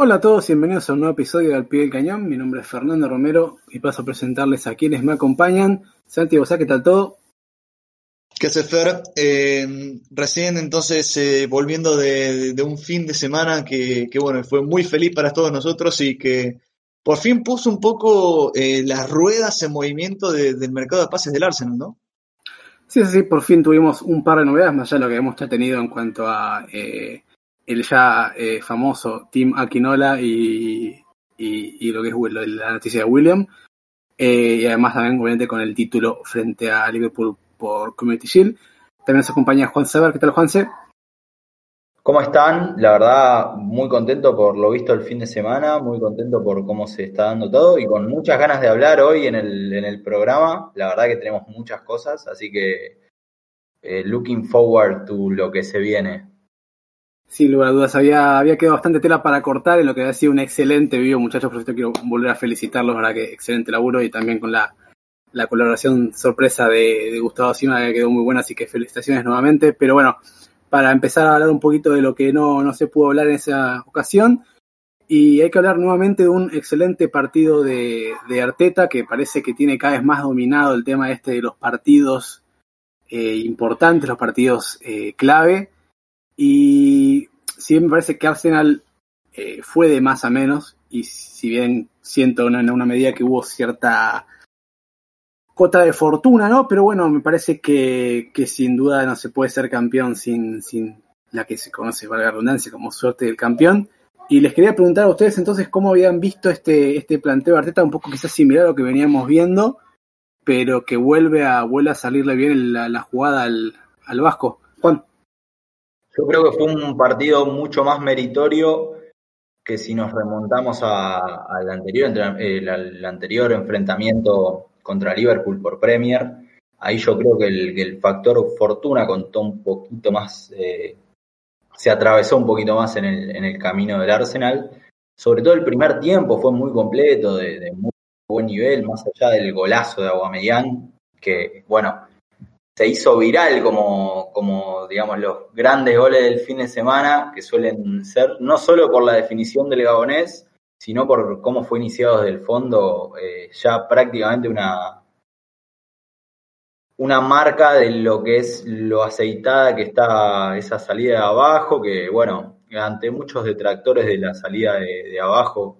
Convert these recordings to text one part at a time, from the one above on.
Hola a todos, bienvenidos a un nuevo episodio de Al Pie del Cañón. Mi nombre es Fernando Romero y paso a presentarles a quienes me acompañan. Santi Bosá, ¿qué tal todo? ¿Qué hace Fer? Eh, recién entonces eh, volviendo de, de, un fin de semana que, que, bueno, fue muy feliz para todos nosotros y que por fin puso un poco eh, las ruedas en movimiento de, del mercado de pases del Arsenal, ¿no? Sí, sí, sí, por fin tuvimos un par de novedades, más allá de lo que hemos ya tenido en cuanto a eh, el ya eh, famoso Team Aquinola y, y, lo que es la noticia de William. Eh, y además también, obviamente, con el título frente a Liverpool por Community Shield. También nos acompaña Juan Sever. ¿Qué tal, Juanse? ¿Cómo están? La verdad, muy contento por lo visto el fin de semana, muy contento por cómo se está dando todo y con muchas ganas de hablar hoy en el, en el programa. La verdad que tenemos muchas cosas, así que eh, looking forward to lo que se viene. Sin lugar a dudas, había, había quedado bastante tela para cortar en lo que había sido un excelente video, muchachos. Por eso quiero volver a felicitarlos, verdad que excelente laburo y también con la, la colaboración sorpresa de, de Gustavo Sima, que quedó muy buena, así que felicitaciones nuevamente. Pero bueno, para empezar a hablar un poquito de lo que no, no se pudo hablar en esa ocasión, y hay que hablar nuevamente de un excelente partido de, de Arteta, que parece que tiene cada vez más dominado el tema este de los partidos eh, importantes, los partidos eh, clave y si bien me parece que Arsenal eh, fue de más a menos, y si bien siento en una, medida que hubo cierta cota de fortuna, ¿no? Pero bueno, me parece que, que sin duda no se puede ser campeón sin, sin la que se conoce, valga la redundancia, como suerte del campeón. Y les quería preguntar a ustedes entonces cómo habían visto este, este planteo de Arteta, un poco quizás similar a lo que veníamos viendo, pero que vuelve a, vuelve a salirle bien la, la jugada al, al Vasco. Juan. Yo creo que fue un partido mucho más meritorio que si nos remontamos al anterior, el, anterior enfrentamiento contra Liverpool por Premier. Ahí yo creo que el, factor fortuna contó un poquito más, eh, se atravesó un poquito más en el, en el, camino del Arsenal. Sobre todo el primer tiempo fue muy completo, de, de muy buen nivel, más allá del golazo de Aguamellán, que bueno, se hizo viral como, como, digamos, los grandes goles del fin de semana, que suelen ser no solo por la definición del gabonés, sino por cómo fue iniciado desde el fondo, eh, ya prácticamente una, una marca de lo que es lo aceitada que está esa salida de abajo, que bueno, ante muchos detractores de la salida de, de abajo,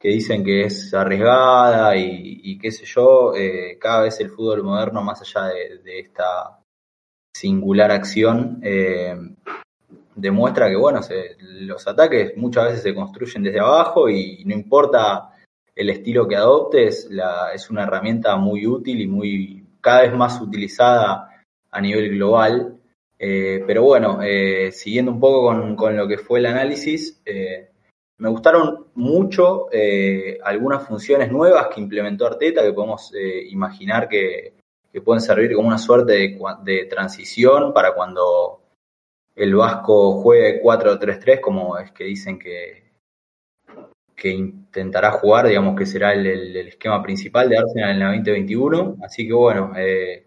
que dicen que es arriesgada y, y qué sé yo, eh, cada vez el fútbol moderno, más allá de, esta singular acción, eh, demuestra que, bueno, los ataques muchas veces se construyen desde abajo y no importa el estilo que adoptes, es una herramienta muy útil y muy cada vez más utilizada a nivel global. Eh, pero bueno, siguiendo un poco con, con, lo que fue el análisis, me gustaron mucho eh, algunas funciones nuevas que implementó Arteta, que podemos eh, imaginar que, que, pueden servir como una suerte de, transición para cuando el Vasco juegue 4-3-3, como es que dicen que, que intentará jugar, digamos que será el, el, el, esquema principal de Arsenal en la 2021. Así que bueno, eh,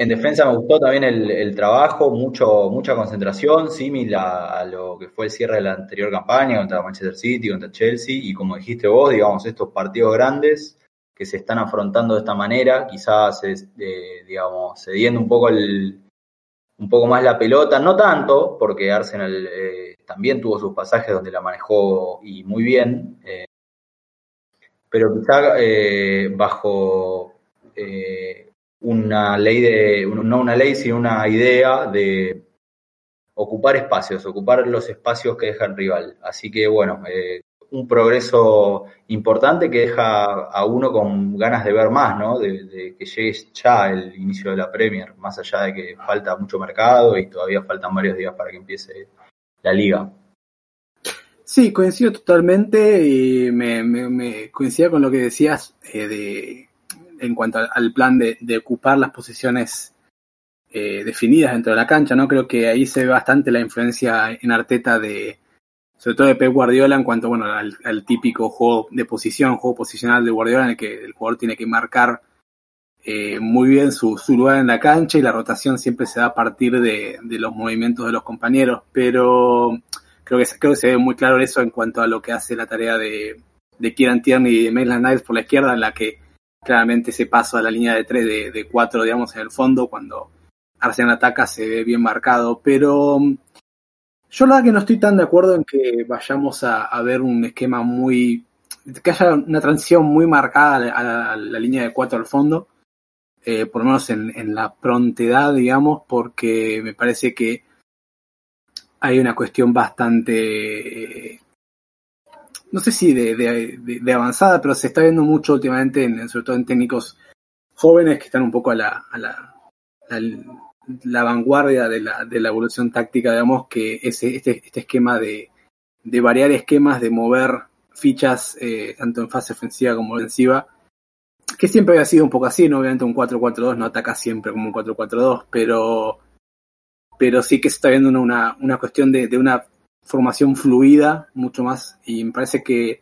en defensa me gustó también el, trabajo, mucho, mucha concentración, símil a, lo que fue el cierre de la anterior campaña contra Manchester City, contra Chelsea, y como dijiste vos, digamos, estos partidos grandes que se están afrontando de esta manera, quizás, eh, digamos, cediendo un poco el, un poco más la pelota, no tanto, porque Arsenal eh, también tuvo sus pasajes donde la manejó y muy bien, eh, pero quizá bajo una ley de, no una ley, sino una idea de ocupar espacios, ocupar los espacios que deja el rival. Así que bueno, eh, un progreso importante que deja a uno con ganas de ver más, ¿no? De, que llegue ya el inicio de la Premier, más allá de que falta mucho mercado y todavía faltan varios días para que empiece la liga. Sí, coincido totalmente y me, me, con lo que decías eh, de, en cuanto al, plan de, ocupar las posiciones eh, definidas dentro de la cancha, ¿no? Creo que ahí se ve bastante la influencia en Arteta de, sobre todo de Pep Guardiola en cuanto bueno al, típico juego de posición, juego posicional de Guardiola en el que el jugador tiene que marcar eh, muy bien su, lugar en la cancha y la rotación siempre se da a partir de, los movimientos de los compañeros, pero creo que, creo que se ve muy claro eso en cuanto a lo que hace la tarea de, de Kieran Tierney y de Maitland Niles por la izquierda, en la que claramente ese paso a la línea de tres, de, de cuatro, digamos, en el fondo, cuando Arsenal ataca se ve bien marcado, pero yo la verdad que no estoy tan de acuerdo en que vayamos a, ver un esquema muy... que haya una transición muy marcada a la, línea de cuatro al fondo, eh, por lo menos en, la prontedad, digamos, porque me parece que hay una cuestión bastante... no sé si de, avanzada, pero se está viendo mucho últimamente, en, sobre todo en técnicos jóvenes que están un poco a la, a la la vanguardia de la, de la evolución táctica, digamos, que ese, este, este esquema de, de variar esquemas, de mover fichas eh, tanto en fase ofensiva como ofensiva, que siempre había sido un poco así, ¿no? obviamente un 4-4-2 no ataca siempre como un 4-4-2, pero, pero sí que se está viendo una, una cuestión de, de, una formación fluida mucho más y me parece que,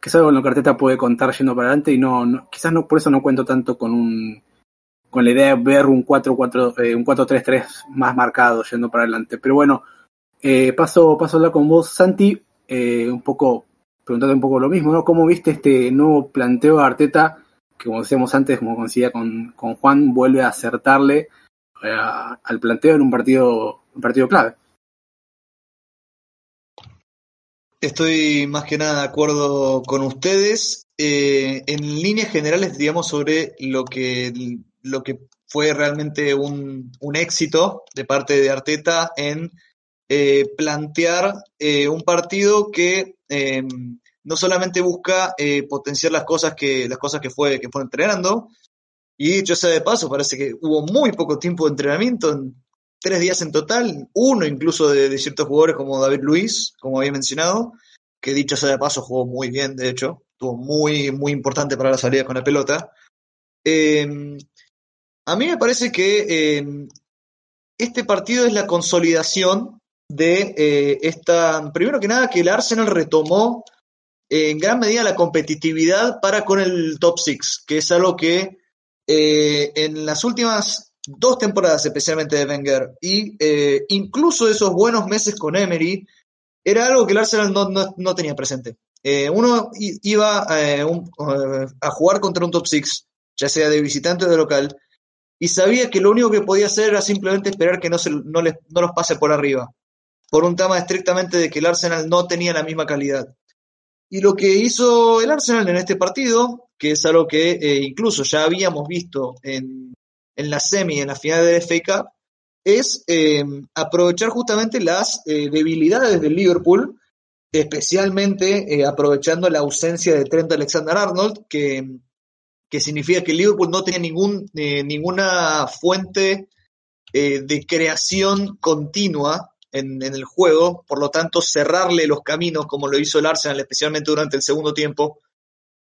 que es algo en lo que Arteta puede contar yendo para adelante y no, no quizás no por eso no cuento tanto con un con la idea de ver un 4-4, eh, un 4-3-3 más marcado yendo para adelante. Pero bueno, eh, paso, paso a hablar con vos, Santi, eh, un poco, preguntarte un poco lo mismo, ¿no? ¿Cómo viste este nuevo planteo de Arteta, que como decíamos antes, como coincidía con, con Juan, vuelve a acertarle eh, al planteo en un partido, un partido clave? Estoy más que nada de acuerdo con ustedes. en líneas generales, digamos, sobre lo que lo que fue realmente un, éxito de parte de Arteta en eh, plantear eh, un partido que em, no solamente busca eh, potenciar las cosas que las cosas que fue que fue entrenando y dicho sea de paso parece que hubo muy poco tiempo de entrenamiento tres días en total uno incluso de, ciertos jugadores como David Luis como había mencionado que dicho sea de paso jugó muy bien de hecho estuvo muy muy importante para la salida con la pelota. Eh, a mí me parece que em, este partido es la consolidación de eh, esta, primero que nada, que el Arsenal retomó en gran medida la competitividad para con el top six, que es algo que eh, en las últimas dos temporadas, especialmente de Wenger, y eh, incluso esos buenos meses con Emery, era algo que el Arsenal no, tenía presente. uno iba a jugar contra un top six, ya sea de visitante o de local, y sabía que lo único que podía hacer era simplemente esperar que no, se, no, les, no los pase por arriba, por un tema estrictamente de que el Arsenal no tenía la misma calidad. Y lo que hizo el Arsenal en este partido, que es algo que eh, incluso ya habíamos visto en, en la semi, en la final de FA Cup, es eh, aprovechar justamente las eh, debilidades del Liverpool, especialmente aprovechando la ausencia de Trent Alexander Arnold, que que significa que Liverpool no tenía ningún, eh, ninguna fuente eh, de creación continua en, el juego, por lo tanto cerrarle los caminos como lo hizo el Arsenal, especialmente durante el segundo tiempo,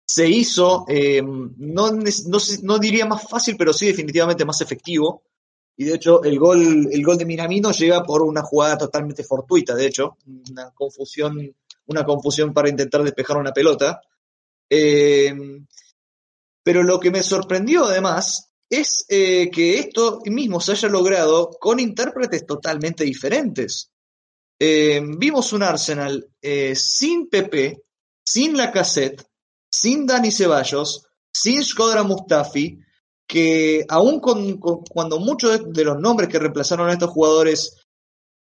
se hizo, eh, no, diría más fácil, pero sí definitivamente más efectivo. Y de hecho, el gol, el gol de Minamino llega por una jugada totalmente fortuita, de hecho, una confusión, una confusión para intentar despejar una pelota. Pero lo que me sorprendió además es eh, que esto mismo se haya logrado con intérpretes totalmente diferentes. Eh, vimos un Arsenal eh, sin Pepe, sin la cassette, sin Dani Ceballos, sin Shkodra Mustafi, que aún cuando muchos de los nombres que reemplazaron a estos jugadores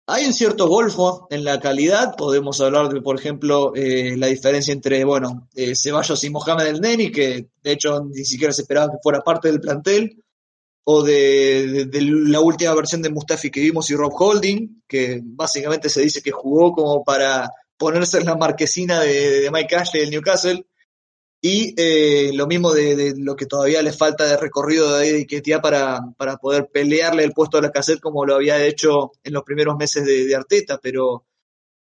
hay un cierto golfo en la calidad. Podemos hablar de, por ejemplo, eh, la diferencia entre, bueno, eh, Ceballos y Mohamed El Neni, que de hecho ni siquiera se esperaba que fuera parte del plantel, o de, la última versión de Mustafi que vimos y Rob Holding, que básicamente se dice que jugó como para ponerse en la marquesina de, de Mike Ashley del Newcastle. Y eh, lo mismo de, lo que todavía le falta de recorrido de Eddie para, para poder pelearle el puesto a la cassette como lo había hecho en los primeros meses de, Arteta. Pero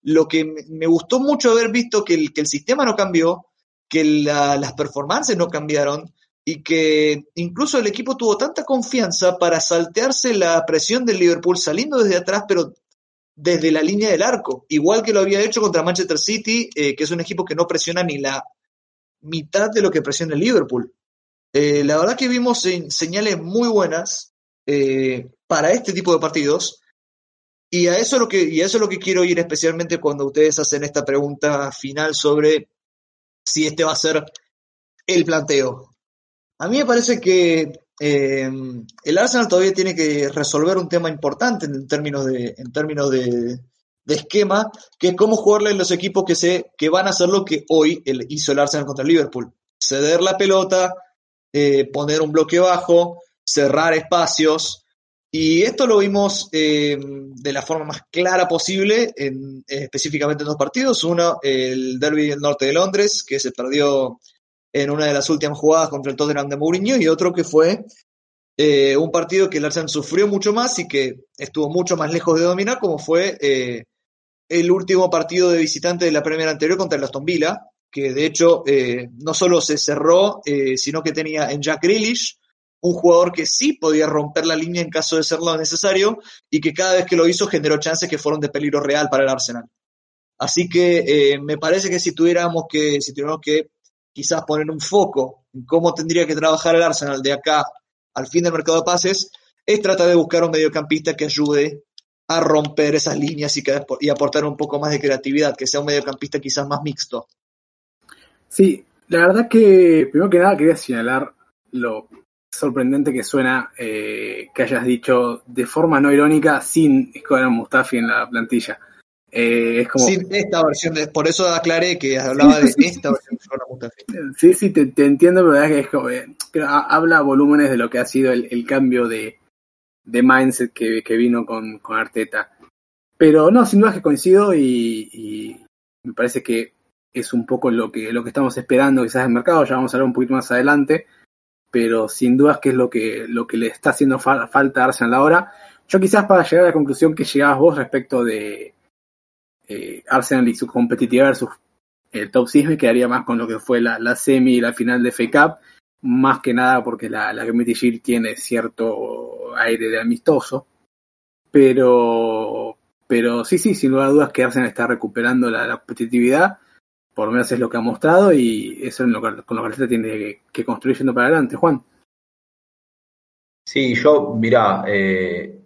lo que me gustó mucho haber visto que el, que el sistema no cambió, que las performances no cambiaron y que incluso el equipo tuvo tanta confianza para saltearse la presión del Liverpool saliendo desde atrás, pero desde la línea del arco, igual que lo había hecho contra Manchester City, eh, que es un equipo que no presiona ni la mitad de lo que presiona el Liverpool. Eh, la verdad que vimos señales muy buenas eh, para este tipo de partidos. Y a, eso lo que, y eso es lo que quiero ir especialmente cuando ustedes hacen esta pregunta final sobre si este va a ser el planteo. A mí me parece que eh, el Arsenal todavía tiene que resolver un tema importante en términos de, en términos de, de esquema, que es cómo jugarle en los equipos que, se, que van a hacer lo que hoy hizo el Arsenal contra el Liverpool. Ceder la pelota, eh, poner un bloque bajo, cerrar espacios. Y esto lo vimos eh, de la forma más clara posible, en, específicamente en dos partidos. Uno, el derby del norte de Londres, que se perdió en una de las últimas jugadas contra el Tottenham de Mourinho, y otro que fue eh, un partido que el Arsenal sufrió mucho más y que estuvo mucho más lejos de dominar, como fue el último partido de visitante de la Premier anterior contra el Aston Villa, que de hecho eh, no solo se cerró, eh, sino que tenía en Jack Grealish un jugador que sí podía romper la línea en caso de ser lo necesario y que cada vez que lo hizo generó chances que fueron de peligro real para el Arsenal. Así que eh, me parece que si tuviéramos que, si tuviéramos que quizás poner un foco en cómo tendría que trabajar el Arsenal de acá al fin del mercado de pases, es tratar de buscar un mediocampista que ayude a romper esas líneas y, y aportar un poco más de creatividad, que sea un mediocampista quizás más mixto. Sí, la verdad que primero que nada quería señalar lo sorprendente que suena eh, que hayas dicho de forma no irónica sin Escobar Mustafi en la plantilla. Eh, es como... Sin esta versión, de, por eso aclaré que hablaba de esta versión de Mustafi. Sí, sí, te, entiendo, pero es que es como, eh, habla volúmenes de lo que ha sido el cambio de, de mindset que, que vino con, con, Arteta. Pero no, sin duda que coincido y, me parece que es un poco lo que, lo que estamos esperando quizás en el mercado, ya vamos a hablar un poquito más adelante, pero sin dudas que es lo que, lo que le está haciendo falta a Arsenal ahora. Yo quizás para llegar a la conclusión que llegabas vos respecto de eh, Arsenal y su competitividad versus el top 6 me quedaría más con lo que fue la, la semi y la final de FA Cup, más que nada porque la, la Community Shield tiene cierto aire de amistoso, pero, pero sí, sí, sin lugar a dudas que Arsenal está recuperando la, competitividad, por lo menos es lo que ha mostrado y eso es lo que, con lo que Arteta tiene que, construir yendo para adelante, Juan. Sí, yo, mirá, eh,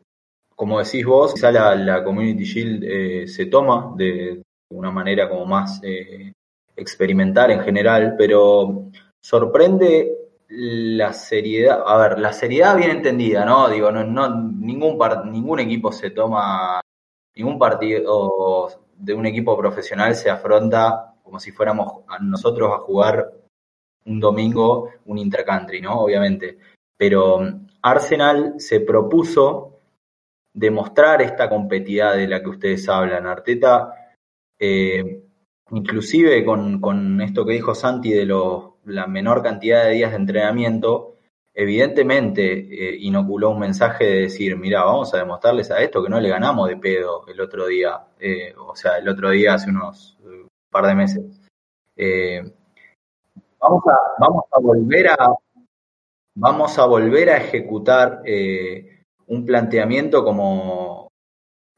como decís vos, quizá la, la Community Shield eh, se toma de una manera como más eh, experimental en general, pero sorprende la seriedad, a ver, la seriedad bien entendida, ¿no? Digo, no, no ningún, ningún equipo se toma, ningún partido de un equipo profesional se afronta como si fuéramos nosotros a jugar un domingo un intercountry, ¿no? Obviamente. Pero um, Arsenal se propuso demostrar esta competitividad de la que ustedes hablan. Arteta, eh, inclusive con, con esto que dijo Santi de los la menor cantidad de días de entrenamiento, evidentemente eh, inoculó un mensaje de decir, mira, vamos a demostrarles a esto que no le ganamos de pedo el otro día, eh, o sea, el otro día hace unos par de meses. Eh, vamos, a, vamos a volver a vamos a volver a ejecutar un planteamiento como,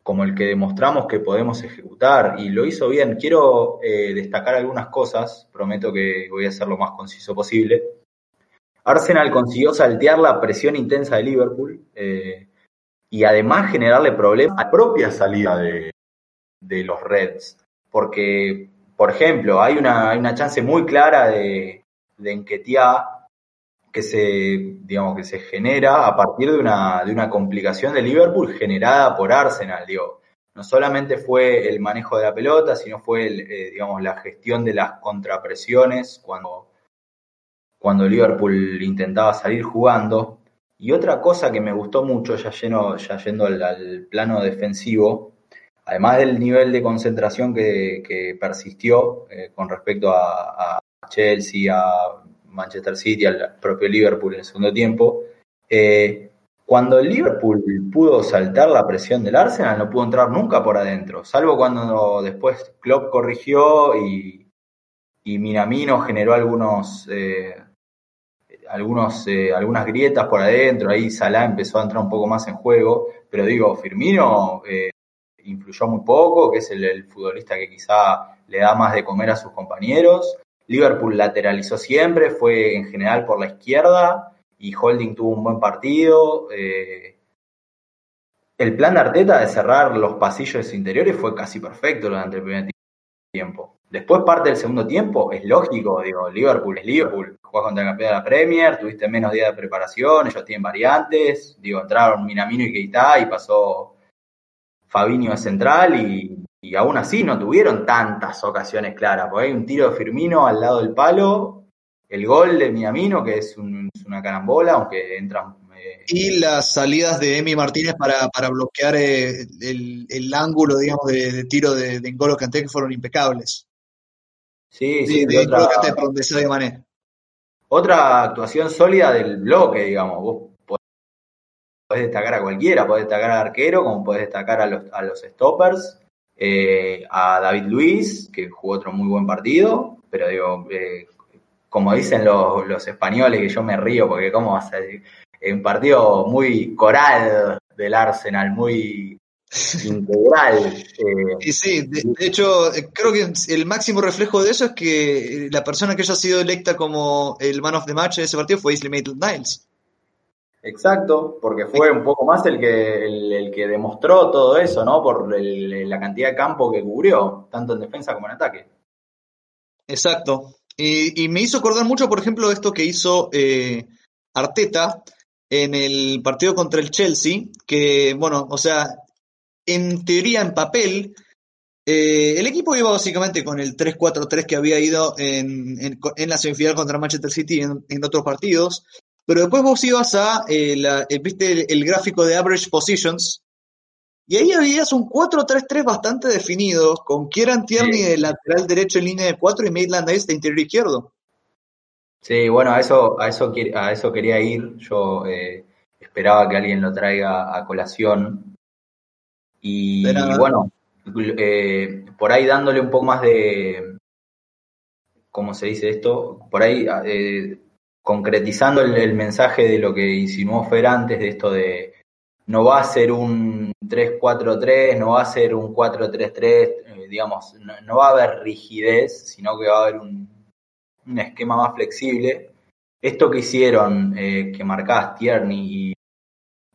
como el que demostramos que podemos ejecutar y lo hizo bien. Quiero eh, destacar algunas cosas, prometo que voy a ser lo más conciso posible. Arsenal consiguió saltear la presión intensa de Liverpool eh, y además generarle problemas a la propia salida de, los Reds. Porque, por ejemplo, hay una, hay una chance muy clara de, de que se, digamos, que se genera a partir de una, de una complicación de Liverpool generada por Arsenal. Digo, no solamente fue el manejo de la pelota, sino fue, eh, digamos, la gestión de las contrapresiones cuando, cuando Liverpool intentaba salir jugando. Y otra cosa que me gustó mucho, ya, lleno, ya yendo al, plano defensivo, además del nivel de concentración que, persistió eh, con respecto a, Chelsea, a Manchester City, al propio Liverpool en el segundo tiempo, eh, cuando el Liverpool pudo saltar la presión del Arsenal, no pudo entrar nunca por adentro, salvo cuando después Klopp corrigió y, y Minamino generó algunos, eh, algunos eh, algunas grietas por adentro, ahí Salah empezó a entrar un poco más en juego, pero digo, Firmino influyó muy poco, que es el, futbolista que quizá le da más de comer a sus compañeros. Liverpool lateralizó siempre, fue en general por la izquierda, y Holding tuvo un buen partido. Eh, el plan de Arteta de cerrar los pasillos interiores fue casi perfecto durante el primer tiempo. Después parte del segundo tiempo, es lógico, digo, Liverpool es Liverpool, jugás contra el campeón de la Premier, tuviste menos días de preparación, ellos tienen variantes, digo, entraron Minamino y Keita y pasó Fabinho de central y, y aún así no tuvieron tantas ocasiones claras, porque hay un tiro de Firmino al lado del palo el gol de Minamino, que es, una carambola, aunque entran. Eh, y las salidas de Emi Martínez para, para bloquear eh, el, ángulo, digamos, de, tiro de, de N'Golo Kanté, que fueron impecables. Sí, sí. de otra, Mané. Otra actuación sólida del bloque, digamos. Vos podés destacar a cualquiera, podés destacar al arquero, como podés destacar a los, a los stoppers. Eh, a David Luis, que jugó otro muy buen partido, pero digo, como dicen los, españoles, que yo me río porque cómo va a ser un partido muy coral del Arsenal, muy integral. Eh. Y sí, de, hecho, creo que el máximo reflejo de eso es que la persona que haya sido electa como el man of the match de ese partido fue Isley Maitland Niles. Exacto, porque fue un poco más el que, el, que demostró todo eso, ¿no? Por la cantidad de campo que cubrió, tanto en defensa como en ataque. Exacto. Y, me hizo acordar mucho, por ejemplo, esto que hizo eh, Arteta en el partido contra el Chelsea, que, bueno, o sea, en teoría, en papel, eh, el equipo iba básicamente con el 3-4-3 que había ido en, en, la semifinal contra Manchester City y en, otros partidos, pero después vos ibas a, eh, la, viste el, gráfico de average positions, y ahí había un 4-3-3 bastante definido, con Kieran Tierney de lateral derecho en línea de 4 y Maitland Nice de interior izquierdo. Sí, bueno, a eso, a eso, a eso quería ir. Yo eh, esperaba que alguien lo traiga a colación. Y, bueno, eh, por ahí dándole un poco más de, ¿cómo se dice esto? Por ahí eh, concretizando el, mensaje de lo que insinuó Fer antes, de esto de no va a ser un 3-4-3, no va a ser un 4-3-3, eh, digamos, no, va a haber rigidez, sino que va a haber un, esquema más flexible. Esto que hicieron, eh, que marcás Tierney y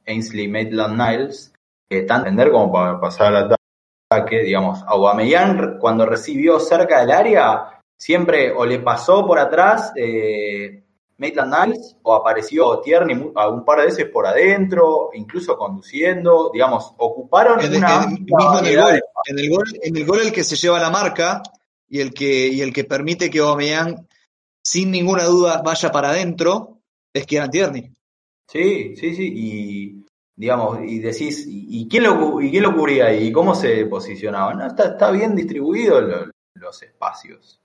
Ainsley Maitland Niles, eh, tanto entender como para pasar al ataque, digamos, Aubameyang cuando recibió cerca del área, siempre o le pasó por atrás eh, Maitland Niles o apareció Tierney un par de veces por adentro, incluso conduciendo, digamos, ocuparon en, una en, el gol, en el gol, en el gol el que se lleva la marca y el que y el que permite que Aubameyang sin ninguna duda vaya para adentro es Kieran Tierney. Sí, sí, sí, y digamos, y decís, ¿y, quién lo, y quién lo cubría? ¿Y cómo se posicionaba? No, está, está bien distribuido los espacios.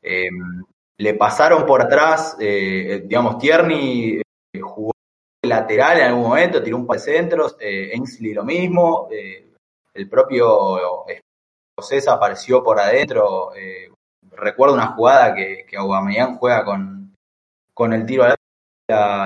Eh, le pasaron por atrás, eh, digamos, Tierney eh, jugó lateral en algún momento, tiró un par de centros, eh, lo mismo, eh, el propio César apareció por adentro, recuerdo una jugada que, que Aubameyang juega con, con el tiro a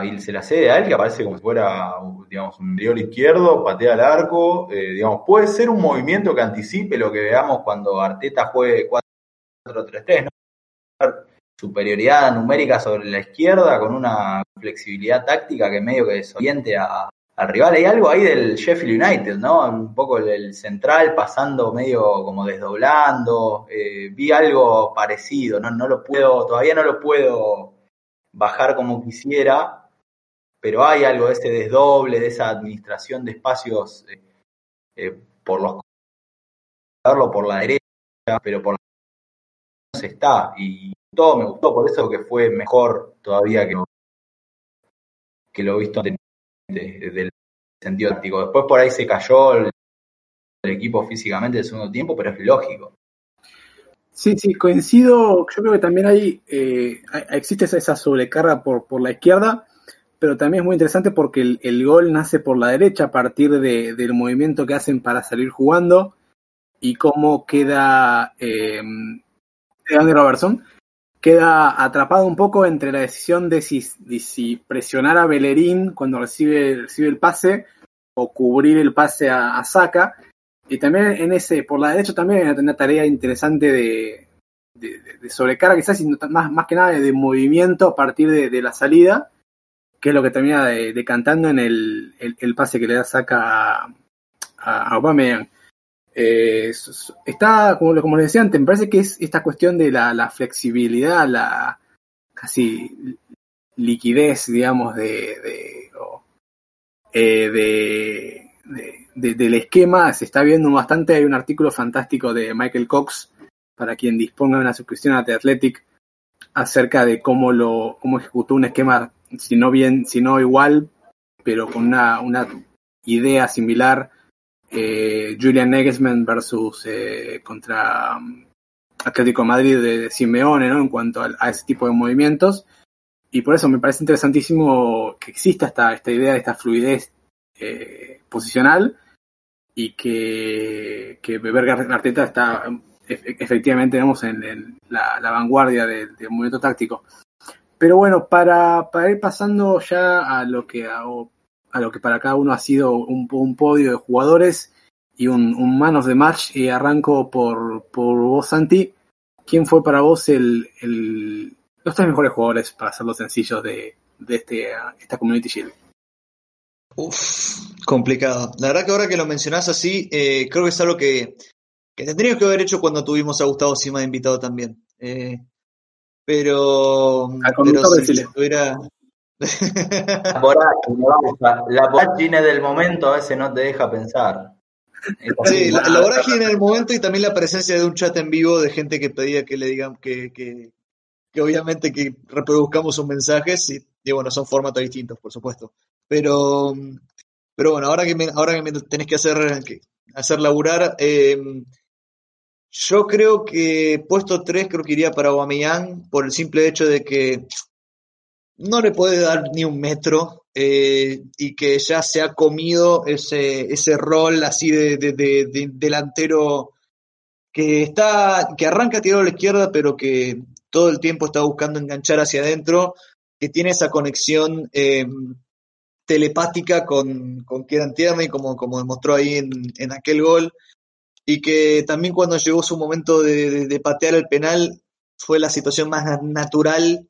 y se la cede a él, que aparece como si fuera, digamos, un interior izquierdo, patea al arco, digamos, puede ser un movimiento que anticipe lo que veamos cuando Arteta juegue 4-3-3, ¿no? Superioridad numérica sobre la izquierda con una flexibilidad táctica que medio que desoriente a, al rival. Hay algo ahí del Sheffield United, ¿no? Un poco el, central pasando medio como desdoblando. Eh, vi algo parecido, ¿no? No lo puedo, todavía no lo puedo bajar como quisiera, pero hay algo de ese desdoble, de esa administración de espacios eh, eh, por los por la derecha, pero por la no se está. Y todo me gustó, por eso que fue mejor todavía que, lo visto anteriormente, del sentido táctico. Después por ahí se cayó el, equipo físicamente el segundo tiempo, pero es lógico. Sí, sí, coincido. Yo creo que también hay, eh, existe esa sobrecarga por, por la izquierda, pero también es muy interesante porque el, gol nace por la derecha a partir de, del movimiento que hacen para salir jugando y cómo queda eh, Andy Robertson queda atrapado un poco entre la decisión de si, si presionar a Bellerín cuando recibe, recibe el pase o cubrir el pase a, a Saka. Y también en ese, por la derecha también hay una tarea interesante de, de, sobrecarga, quizás más, más que nada de, movimiento a partir de, la salida, que es lo que termina decantando en el, el, pase que le da Saka a, a. Eh, está, como, como les decía antes, me parece que es esta cuestión de la, flexibilidad, la casi liquidez, digamos, de, eh, de, del esquema, se está viendo bastante. Hay un artículo fantástico de Michael Cox, para quien disponga de una suscripción a The Athletic, acerca de cómo lo cómo ejecutó un esquema, si no bien, si no igual, pero con una, una idea similar eh, Julian Nagelsmann versus eh, contra um, Atlético Madrid de, Simeone, ¿no? En cuanto a, ese tipo de movimientos. Y por eso me parece interesantísimo que exista esta, esta idea de esta fluidez eh, posicional y que, que Beber Arteta está efectivamente digamos, en, la, vanguardia del, movimiento táctico. Pero bueno, para, para ir pasando ya a lo que a lo que para cada uno ha sido un, un podio de jugadores y un, un man of the match. Y arranco por, por vos, Santi. ¿Quién fue para vos el, el, los tres mejores jugadores, para hacerlo sencillo, de, de este, esta Community Shield? Uf, complicado. La verdad que ahora que lo mencionás así, eh, creo que es algo que, que tendríamos que haber hecho cuando tuvimos a Gustavo Sima de invitado también. Eh, pero, pero si estuviera, la vorágine del momento a veces no te deja pensar. Sí, la, vorágine del momento y también la presencia de un chat en vivo de gente que pedía que le digan que, que, obviamente que reproduzcamos sus mensajes y, bueno, son formatos distintos, por supuesto. Pero, pero bueno, ahora que me, ahora que me tenés que hacer, que hacer laburar, eh, yo creo que puesto 3 creo que iría para Aubameyang por el simple hecho de que no le puede dar ni un metro eh, y que ya se ha comido ese, ese rol así de, delantero que está que arranca tirado a la izquierda pero que todo el tiempo está buscando enganchar hacia adentro que tiene esa conexión eh, telepática con, con Kieran Tierney como, como demostró ahí en, en, aquel gol y que también cuando llegó su momento de patear el penal fue la situación más natural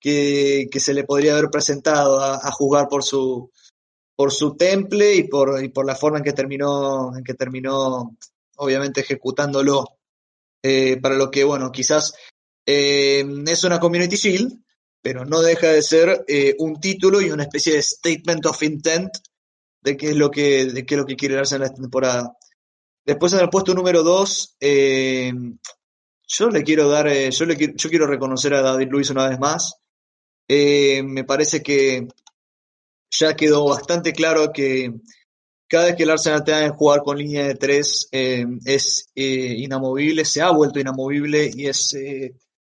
que, se le podría haber presentado a, jugar por su, por su temple y por, y por la forma en que terminó, en que terminó obviamente ejecutándolo. Eh, para lo que, bueno, quizás eh, es una Community Shield, pero no deja de ser eh, un título y una especie de statement of intent de qué es lo que, de qué es lo que quiere darse en la temporada. Después en el puesto número 2, yo le quiero dar, yo, le, yo quiero reconocer a David Luis una vez más. Eh, me parece que ya quedó bastante claro que cada vez que el Arsenal tenga que jugar con línea de tres eh, es eh, inamovible, se ha vuelto inamovible y es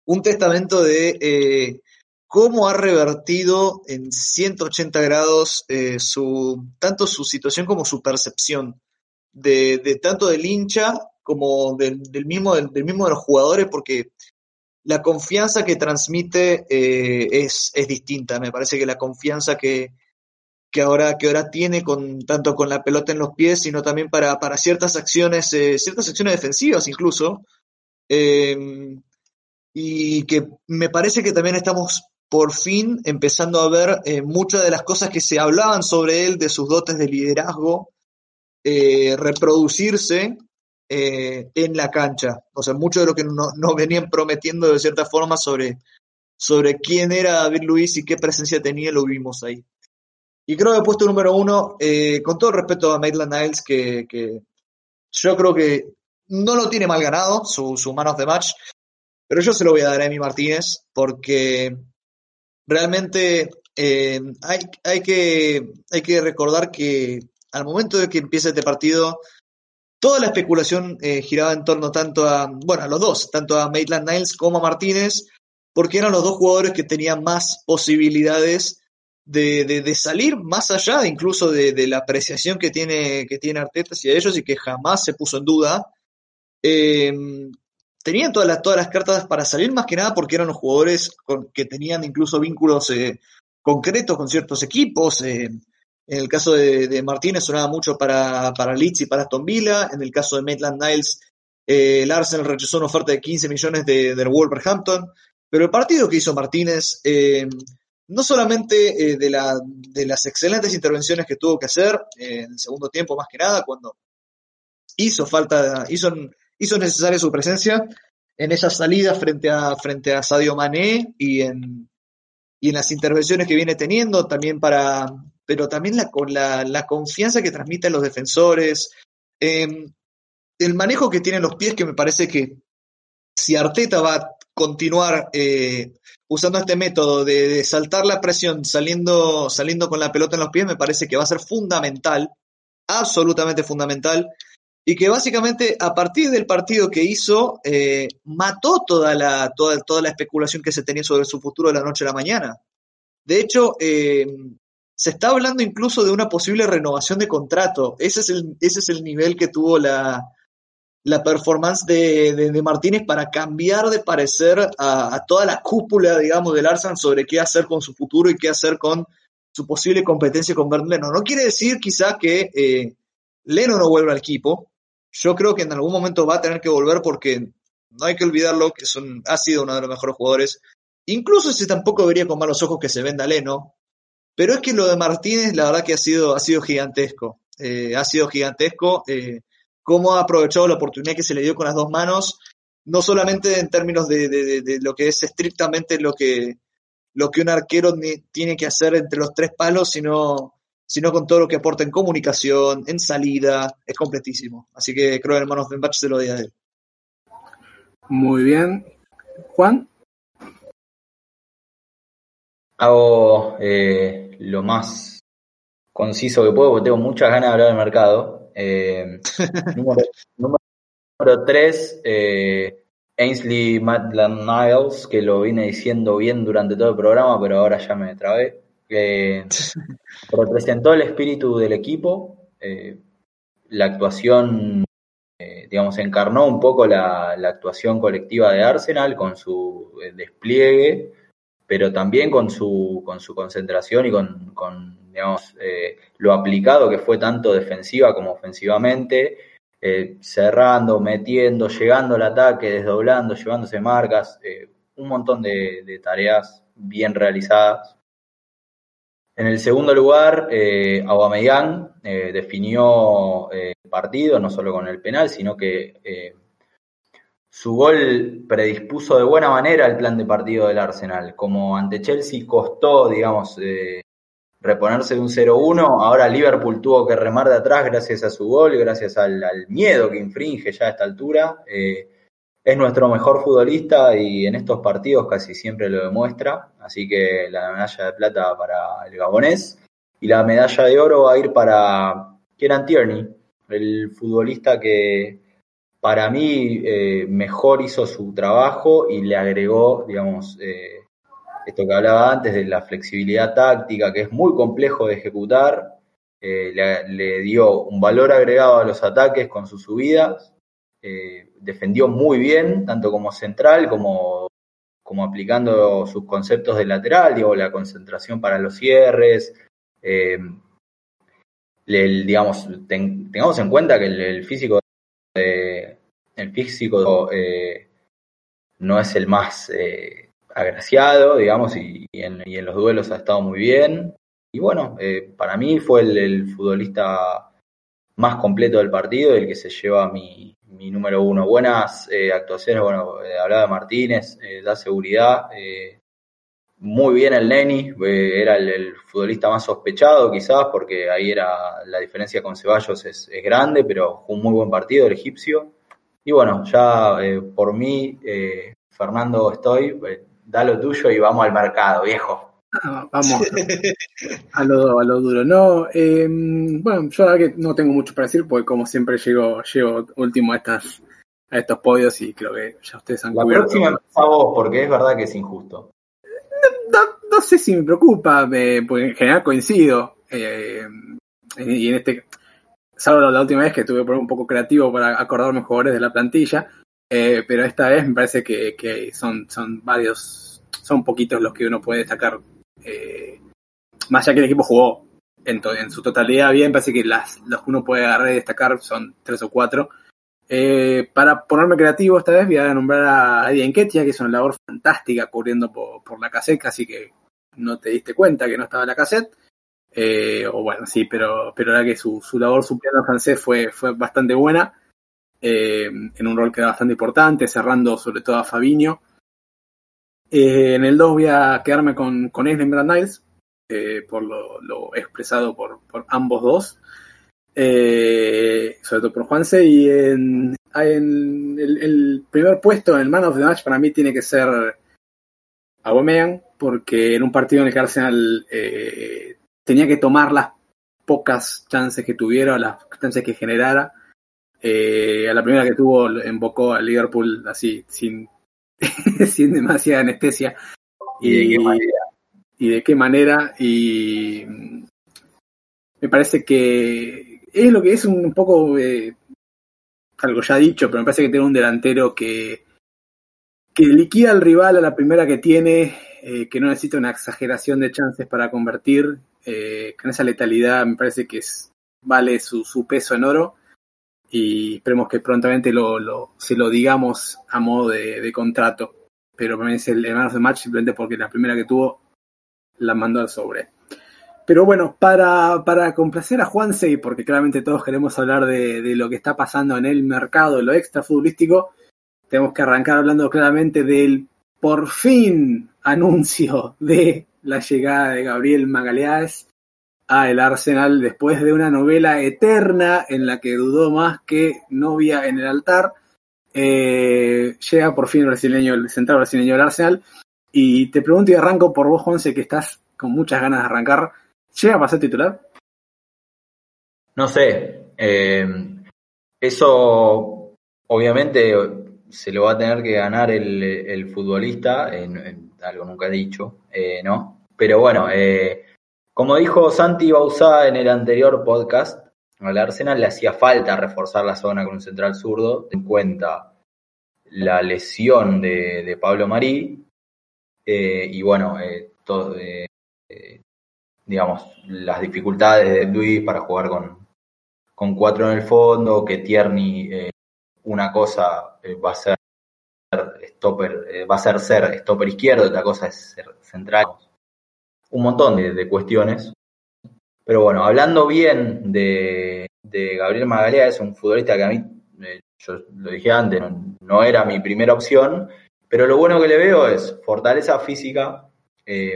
un testamento de cómo ha revertido en 180 grados su, tanto su situación como su percepción de, de tanto del hincha como del, mismo, del, del, mismo de los jugadores, porque la confianza que transmite eh, es, es, distinta. Me parece que la confianza que, que, ahora, que ahora tiene tanto con la pelota en los pies, sino también para, para ciertas acciones, eh, ciertas acciones defensivas incluso. Em, y que me parece que también estamos por fin empezando a ver eh, muchas de las cosas que se hablaban sobre él, de sus dotes de liderazgo, reproducirse eh, en la cancha. O sea, mucho de lo que nos, venían prometiendo de cierta forma sobre, sobre quién era David Luis y qué presencia tenía, lo vimos ahí. Y creo que puesto número uno, eh, con todo respeto a Maitland Niles, que, que, yo creo que no lo tiene mal ganado, su, su the match, pero yo se lo voy a dar a Emi Martínez porque realmente eh, hay, hay, que, hay que recordar que al momento de que empiece este partido, toda la especulación eh, giraba en torno tanto a, bueno, a los dos, tanto a Maitland Niles como a Martínez, porque eran los dos jugadores que tenían más posibilidades de, de, salir más allá incluso de, la apreciación que tiene, que tiene Arteta hacia ellos y que jamás se puso en duda. Eh, tenían todas las, todas las cartas para salir más que nada porque eran los jugadores con, que tenían incluso vínculos eh, concretos con ciertos equipos. Eh, en el caso de, de, Martínez sonaba mucho para, para Leeds y para Aston Villa. En el caso de Maitland Niles, eh, Arsenal rechazó una oferta de 15 millones de, del Wolverhampton. Pero el partido que hizo Martínez, eh, no solamente eh, de, de, las excelentes intervenciones que tuvo que hacer eh, en el segundo tiempo, más que nada, cuando hizo falta, hizo, hizo necesaria su presencia en esa salida frente a, frente a Sadio Mané y en, y en las intervenciones que viene teniendo, también para, pero también la, la, confianza que transmiten los defensores, eh, el manejo que tienen los pies, que me parece que si Arteta va a continuar eh, usando este método de, saltar la presión saliendo, saliendo con la pelota en los pies, me parece que va a ser fundamental, absolutamente fundamental, y que básicamente a partir del partido que hizo, eh, mató toda la, toda, toda la especulación que se tenía sobre su futuro de la noche a la mañana. De hecho, eh, se está hablando incluso de una posible renovación de contrato. Ese es el, ese es el nivel que tuvo la, la performance de, de, Martínez para cambiar de parecer a, a, toda la cúpula, digamos, del Arsenal sobre qué hacer con su futuro y qué hacer con su posible competencia con Bernd Leno. No quiere decir quizá que eh, Leno no vuelva al equipo. Yo creo que en algún momento va a tener que volver porque no hay que olvidarlo que son, ha sido uno de los mejores jugadores. Incluso si tampoco vería con malos ojos que se venda Leno. Pero es que lo de Martínez, la verdad que ha sido, ha sido gigantesco. Eh, ha sido gigantesco. Eh, cómo ha aprovechado la oportunidad que se le dio con las dos manos, no solamente en términos de, lo que es estrictamente lo que, lo que un arquero tiene que hacer entre los tres palos, sino, sino con todo lo que aporta en comunicación, en salida, es completísimo. Así que creo que hermanos de Match se lo di a él. Muy bien. Juan. Hago eh, lo más conciso que puedo, porque tengo muchas ganas de hablar del mercado. Eh, número, número 3, eh, Ainsley Maitland Niles, que lo vine diciendo bien durante todo el programa, pero ahora ya me trabé. Representó el espíritu del equipo, la actuación, digamos, encarnó un poco la, la, actuación colectiva de Arsenal con su despliegue, pero también con su, con su concentración y con, con digamos, eh, lo aplicado que fue tanto defensiva como ofensivamente, eh, cerrando, metiendo, llegando al ataque, desdoblando, llevándose marcas, eh, un montón de, tareas bien realizadas. En el segundo lugar, eh, Aubameyang definió partido, no solo con el penal, sino que su gol predispuso de buena manera el plan de partido del Arsenal. Como ante Chelsea costó, digamos, eh, reponerse de un 0-1, ahora Liverpool tuvo que remar de atrás gracias a su gol, gracias al, miedo que infringe ya a esta altura. Eh, es nuestro mejor futbolista y en estos partidos casi siempre lo demuestra. Así que la medalla de plata para el gabonés y la medalla de oro va a ir para Kieran Tierney, el futbolista que para mí eh, mejor hizo su trabajo y le agregó, digamos, eh, esto que hablaba antes de la flexibilidad táctica, que es muy complejo de ejecutar, eh, le, dio un valor agregado a los ataques con sus subidas, defendió muy bien, tanto como central como, como aplicando sus conceptos de lateral, digo, la concentración para los cierres. Digamos, ten, tengamos en cuenta que el, el físico de, el físico eh, no es el más eh, agraciado, digamos, y, en, los duelos ha estado muy bien. Y bueno, eh, para mí fue el, futbolista más completo del partido, el que se lleva mi, número uno. Buenas eh, actuaciones, bueno, hablaba de Martínez, da seguridad. Muy bien el Neni, era el, el, futbolista más sospechado quizás, porque ahí era la diferencia con Ceballos es, es grande, pero fue un muy buen partido el egipcio. Y bueno, ya eh, por mí, eh, Fernando, estoy, eh, da lo tuyo y vamos al mercado, viejo. Ah, vamos a lo, a lo duro. No, eh, bueno, yo la verdad que no tengo mucho para decir, porque como siempre llego, llego último a estas a estos podios y creo que ya ustedes han La cubierto. próxima vos, porque es verdad que es injusto. No, sé si me preocupa, me- en general coincido. eh, y en este, salvo la última vez que tuve un poco creativo para acordarme jugadores de la plantilla, eh, pero esta vez me parece que, son, son varios, son poquitos los que uno puede destacar. eh, más allá que el equipo jugó en, su totalidad bien, parece que las, los que uno puede agarrar y destacar son tres o cuatro. Para ponerme creativo esta vez voy a nombrar a Eddie Enquetia, que es una labor fantástica cubriendo por, por la cassette, así que no te diste cuenta que no estaba la cassette. Eh, o bueno, sí, pero, pero la que su, su labor supliendo al francés fue, fue bastante buena, eh, en un rol que era bastante importante, cerrando sobre todo a Fabinho. Eh, en el 2 voy a quedarme con, con Aislinn Niles, por lo, expresado por, por ambos dos sobre todo por Juanse, y en, el primer puesto en el Man of the Match para mí tiene que ser Aubameyang, porque en un partido en el que Arsenal eh, tenía que tomar las pocas chances que tuviera, las chances que generara, eh, a la primera que tuvo invocó a Liverpool así, sin, sin demasiada anestesia. ¿Y de qué manera? y de qué manera, y me parece que es lo que es un poco eh, algo ya dicho, pero me parece que tiene un delantero que, que liquida al rival a la primera que tiene, eh, que no necesita una exageración de chances para convertir, eh, con esa letalidad me parece que vale su, peso en oro y esperemos que prontamente se lo digamos a modo de, contrato. Pero mí es el hermano de match simplemente porque la primera que tuvo la mandó al sobre. Pero bueno, para, complacer a Juanse, porque claramente todos queremos hablar de, de lo que está pasando en el mercado, lo extra futbolístico, tenemos que arrancar hablando claramente del por fin anuncio de la llegada de Gabriel Magaleas a el Arsenal después de una novela eterna en la que dudó más que novia en el altar. Eh, llega por fin el brasileño, el central brasileño del Arsenal. Y te pregunto y arranco por vos, Juanse, que estás con muchas ganas de arrancar. ¿Llega a pasar titular? No sé. eh, eso obviamente se lo va a tener que ganar el, el futbolista, algo nunca he dicho, eh, ¿no? Pero bueno, eh, como dijo Santi Bausá en el anterior podcast, al Arsenal le hacía falta reforzar la zona con un central zurdo, en cuenta la lesión de, de Pablo Marí, eh, y bueno, eh, todo, digamos, las dificultades de Luis para jugar con, con cuatro en el fondo, que Tierney una cosa eh, va a ser stopper, eh, va a ser ser stopper izquierdo, otra cosa es ser central. Un montón de, de cuestiones. Pero bueno, hablando bien de, Gabriel Magalea, es un futbolista que a mí, eh, yo lo dije antes, no, era mi primera opción, pero lo bueno que le veo es fortaleza física,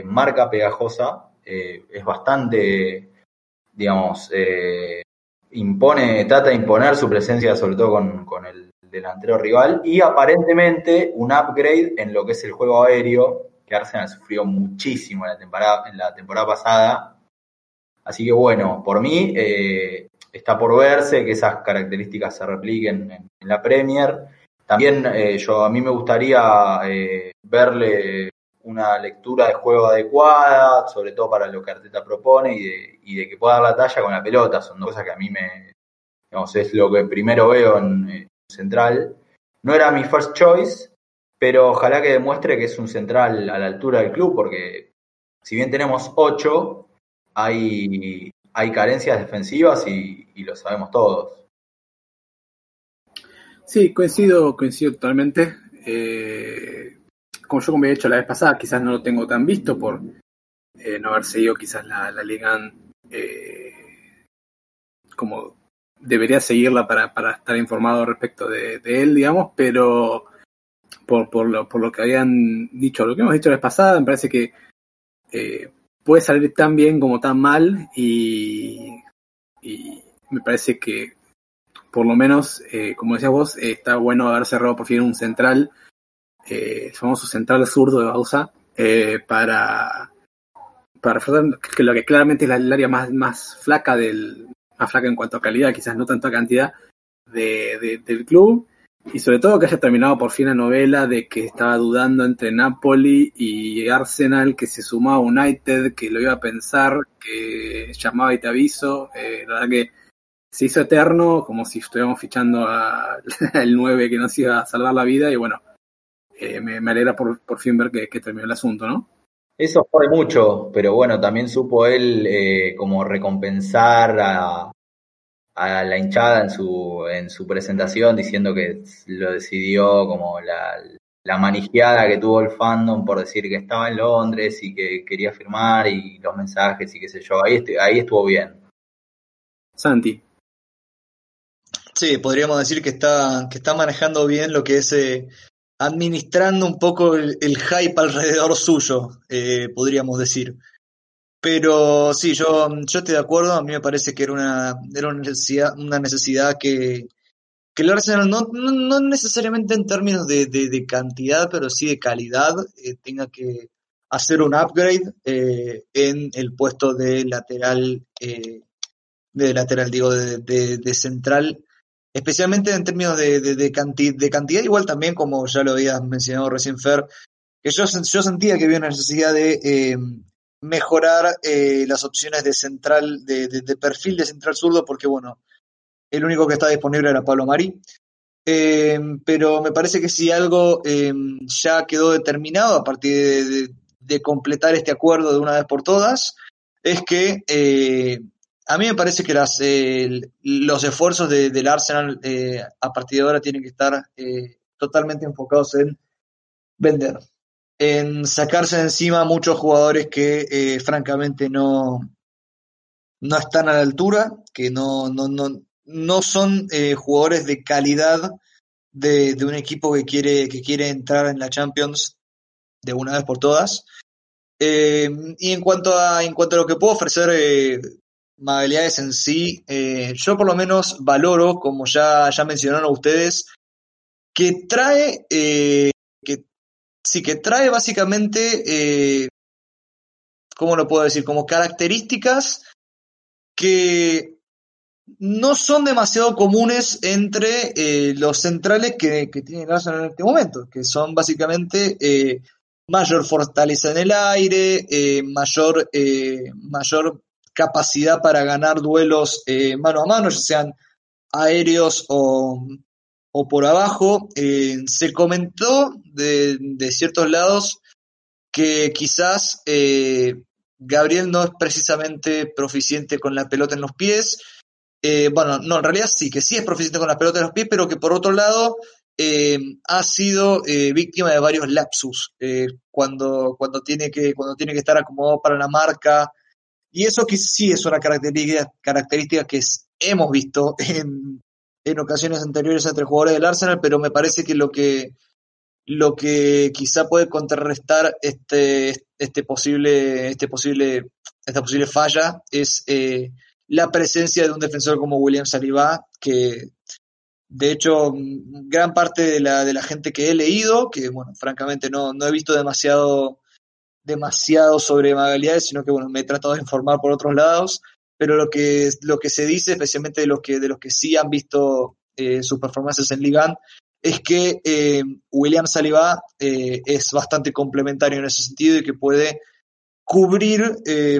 marca pegajosa, es bastante, digamos, impone, trata de imponer su presencia sobre todo con, con el delantero rival y aparentemente un upgrade en lo que es el juego aéreo, que Arsenal sufrió muchísimo en la temporada, en la temporada pasada. Así que bueno, por mí eh, está por verse que esas características se repliquen en, la Premier. También eh, yo a mí me gustaría eh, verle una lectura de juego adecuada, sobre todo para lo que Arteta propone y de, y de que pueda dar la talla con la pelota. Son dos cosas que a mí me, digamos, es lo que primero veo en, en Central. No era mi first choice, pero ojalá que demuestre que es un central a la altura del club, porque si bien tenemos ocho, hay, hay carencias defensivas y, y lo sabemos todos. Sí, coincido, coincido totalmente. Eh, como yo como había hecho la vez pasada, quizás no lo tengo tan visto por eh, no haber seguido quizás la, la Liga eh, como debería seguirla para, estar informado respecto de, él, digamos, pero por, lo, por lo que habían dicho, lo que hemos dicho la vez pasada, me parece que eh, puede salir tan bien como tan mal y, me parece que por lo menos, eh, como decías vos, está bueno haber cerrado por fin un central, eh, famoso central zurdo de Bausa, eh, para, para que lo que claramente es el área más, más flaca del, más flaca en cuanto a calidad, quizás no tanto a cantidad, de, del club. Y sobre todo que haya terminado por fin la novela de que estaba dudando entre Napoli y Arsenal, que se sumaba a United, que lo iba a pensar, que llamaba y te aviso. Eh, la verdad que se hizo eterno, como si estuviéramos fichando al 9 que nos iba a salvar la vida. Y bueno, eh, me, me, alegra por, por fin ver que, que, terminó el asunto, ¿no? Eso fue mucho, pero bueno, también supo él eh, como recompensar a, a la hinchada en su, en su presentación diciendo que lo decidió como la, la manijeada que tuvo el fandom por decir que estaba en Londres y que quería firmar y los mensajes y qué sé yo. Ahí, ahí estuvo bien. Santi. Sí, podríamos decir que está, que está manejando bien lo que es eh, administrando un poco el, hype alrededor suyo, eh, podríamos decir. Pero sí, yo, yo estoy de acuerdo, a mí me parece que era una, era una necesidad, una necesidad que, que el Arsenal no, no, no necesariamente en términos de, de, cantidad, pero sí de calidad, eh, tenga que hacer un upgrade eh, en el puesto de lateral, de lateral, digo, de, de central, especialmente en términos de, de, de, canti de, cantidad, igual también como ya lo habías mencionado recién Fer, que yo, yo sentía que había una necesidad de eh, mejorar eh, las opciones de central, de, de, perfil de central zurdo, porque bueno, el único que estaba disponible era Pablo Marí. Eh, pero me parece que si algo eh, ya quedó determinado a partir de, de, completar este acuerdo de una vez por todas, es que eh, a mí me parece que las, los esfuerzos del Arsenal a partir de ahora tienen que estar totalmente enfocados en vender en sacarse de encima muchos jugadores que eh, francamente no, no están a la altura, que no, no, no, no son eh, jugadores de calidad de, de, un equipo que quiere, que quiere entrar en la Champions de una vez por todas. Eh, y en cuanto, a, en cuanto a lo que puedo ofrecer Magallanes en sí, eh, yo por lo menos valoro, como ya, ya mencionaron ustedes, que trae eh, Sí, que trae básicamente, eh, ¿cómo lo puedo decir? Como características que no son demasiado comunes entre los centrales que, que tiene en este momento, que son básicamente mayor fortaleza en el aire, mayor, mayor capacidad para ganar duelos eh, mano a mano, ya sean aéreos o, o por abajo, eh, se comentó de, de, ciertos lados que quizás eh, Gabriel no es precisamente proficiente con la pelota en los pies. Bueno, no, en realidad sí, que sí es proficiente con la pelota en los pies, pero que por otro lado ha sido víctima de varios lapsus cuando, cuando, tiene que, cuando tiene que estar acomodado para la marca. Y eso sí es una característica, característica que hemos visto en, en ocasiones anteriores entre jugadores del Arsenal, pero me parece que lo que lo que quizá puede contrarrestar este este posible este posible esta posible falla es eh, la presencia de un defensor como William Saliba que de hecho gran parte de la de la gente que he leído que bueno francamente no, no he visto demasiado demasiado sobre Magalhães sino que bueno me he tratado de informar por otros lados pero lo que, lo que se dice, especialmente de los que, de los que sí han visto eh, sus performances en Ligan, es que eh, William Saliba eh, es bastante complementario en ese sentido y que puede cubrir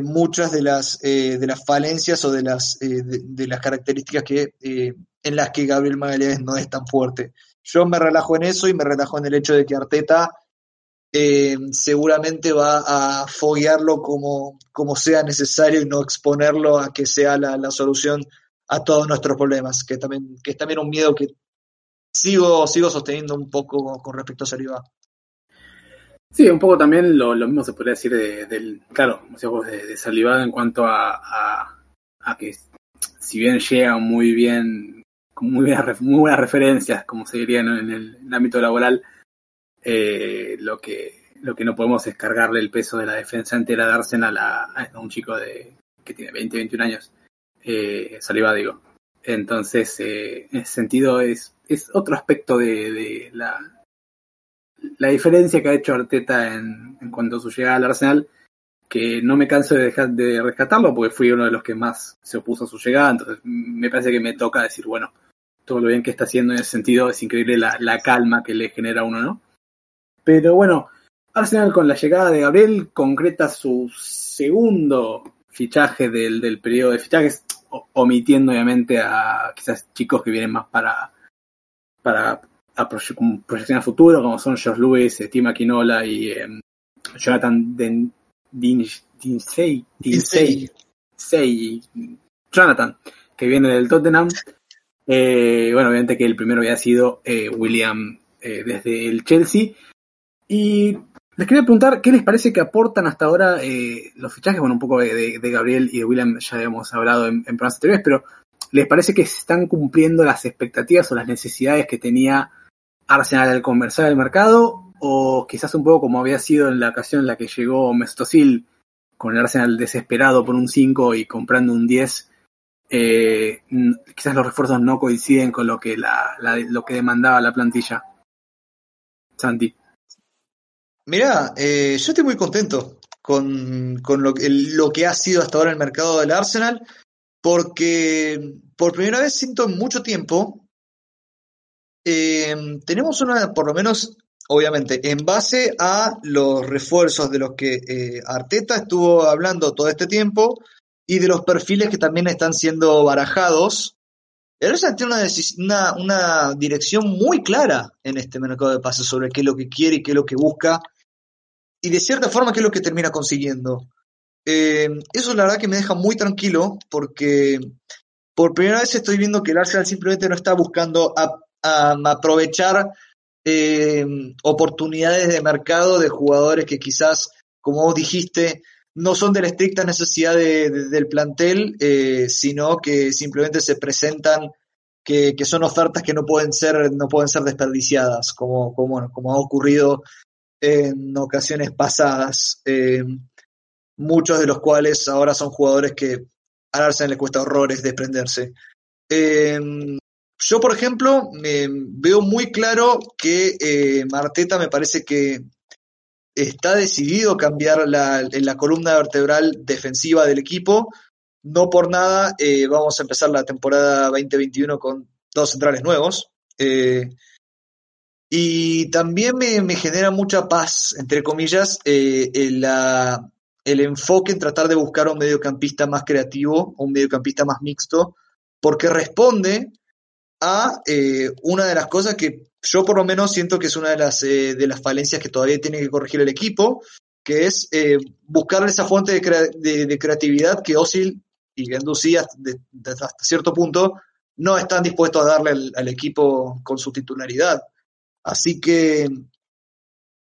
muchas de las, de las falencias o de las, de, las características que, en las que Gabriel Magallanes no es tan fuerte. Yo me relajo en eso y me relajo en el hecho de que Arteta eh, seguramente va a foguearlo como, como sea necesario y no exponerlo a que sea la, solución a todos nuestros problemas, que también, que es también un miedo que sigo, sigo sosteniendo un poco con respecto a Saliba. Sí, un poco también lo, lo mismo se podría decir de, del, claro, de, de en cuanto a, a, que si bien llega muy bien, con muy, buenas, muy buenas referencias, como se diría en el ámbito laboral, eh, lo que lo que no podemos es cargarle el peso de la defensa entera de Arsenal a, a un chico de que tiene 20, 21 años, eh, Saliba digo. Entonces, eh, en ese sentido, es, es otro aspecto de, de la, la diferencia que ha hecho Arteta en, en cuanto a su llegada al Arsenal, que no me canso de dejar de rescatarlo porque fui uno de los que más se opuso a su llegada, entonces me parece que me toca decir, bueno, todo lo bien que está haciendo en ese sentido, es increíble la, la calma que le genera a uno, ¿no? Pero bueno, Arsenal con la llegada de Gabriel concreta su segundo fichaje del, del periodo de fichajes, omitiendo obviamente a quizás chicos que vienen más para, para a proye proyección a futuro, como son Josh Lewis, eh, Tim Aquinola y eh, Jonathan Den Dinsey, Dinsey, Dinsey, Jonathan, que viene del Tottenham. Eh, bueno, obviamente que el primero había sido eh, William desde el Chelsea. Y les quería preguntar qué les parece que aportan hasta ahora eh, los fichajes, bueno, un poco de, de, Gabriel y de William ya habíamos hablado en, en programas anteriores, pero ¿les parece que están cumpliendo las expectativas o las necesidades que tenía Arsenal al conversar el mercado? O quizás un poco como había sido en la ocasión en la que llegó Mestosil con el Arsenal desesperado por un 5 y comprando un 10, eh, quizás los refuerzos no coinciden con lo que, la, lo que demandaba la plantilla. Santi. Mirá, eh, yo estoy muy contento con, con lo, el, lo, que ha sido hasta ahora el mercado del Arsenal, porque por primera vez siento en mucho tiempo, eh, tenemos una, por lo menos, obviamente, en base a los refuerzos de los que eh, Arteta estuvo hablando todo este tiempo y de los perfiles que también están siendo barajados, el Arsenal tiene una, una, una dirección muy clara en este mercado de pases sobre qué es lo que quiere y qué es lo que busca y de cierta forma qué es lo que termina consiguiendo. Eh, eso la verdad que me deja muy tranquilo porque por primera vez estoy viendo que el Arsenal simplemente no está buscando aprovechar eh, oportunidades de mercado de jugadores que quizás, como vos dijiste, no son de la estricta necesidad de, de, del plantel, eh, sino que simplemente se presentan que, son ofertas que no pueden ser, no pueden ser desperdiciadas, como, como ha ocurrido en ocasiones pasadas, eh, muchos de los cuales ahora son jugadores que al Arsenal le cuesta horrores desprenderse. Eh, yo, por ejemplo, veo muy claro que eh, Marteta me parece que está decidido cambiar la, la, columna vertebral defensiva del equipo. No por nada eh, vamos a empezar la temporada 2021 con dos centrales nuevos. Eh, y también me, me, genera mucha paz, entre comillas, eh, el, la, el enfoque en tratar de buscar un mediocampista más creativo, un mediocampista más mixto, porque responde a eh, una de las cosas que yo por lo menos siento que es una de las, eh, de las falencias que todavía tiene que corregir el equipo, que es eh, buscar esa fuente de, de, creatividad que Osil y Gendouzi hasta, hasta cierto punto no están dispuestos a darle al, equipo con su titularidad. Así que,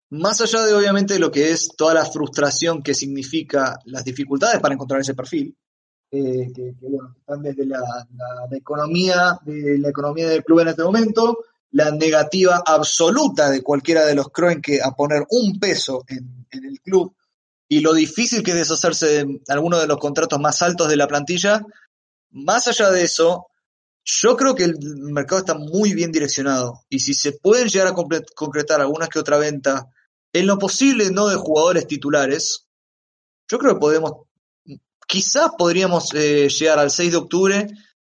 más allá de obviamente lo que es toda la frustración que significa las dificultades para encontrar ese perfil, eh, que, que, bueno, están desde la, economía, de la economía del club en este momento, la negativa absoluta de cualquiera de los Kroenke a poner un peso en, en, el club y lo difícil que es deshacerse de alguno de los contratos más altos de la plantilla, más allá de eso, yo creo que el mercado está muy bien direccionado y si se pueden llegar a concretar alguna que otra venta en lo posible no de jugadores titulares, yo creo que podemos, quizás podríamos eh, llegar al 6 de octubre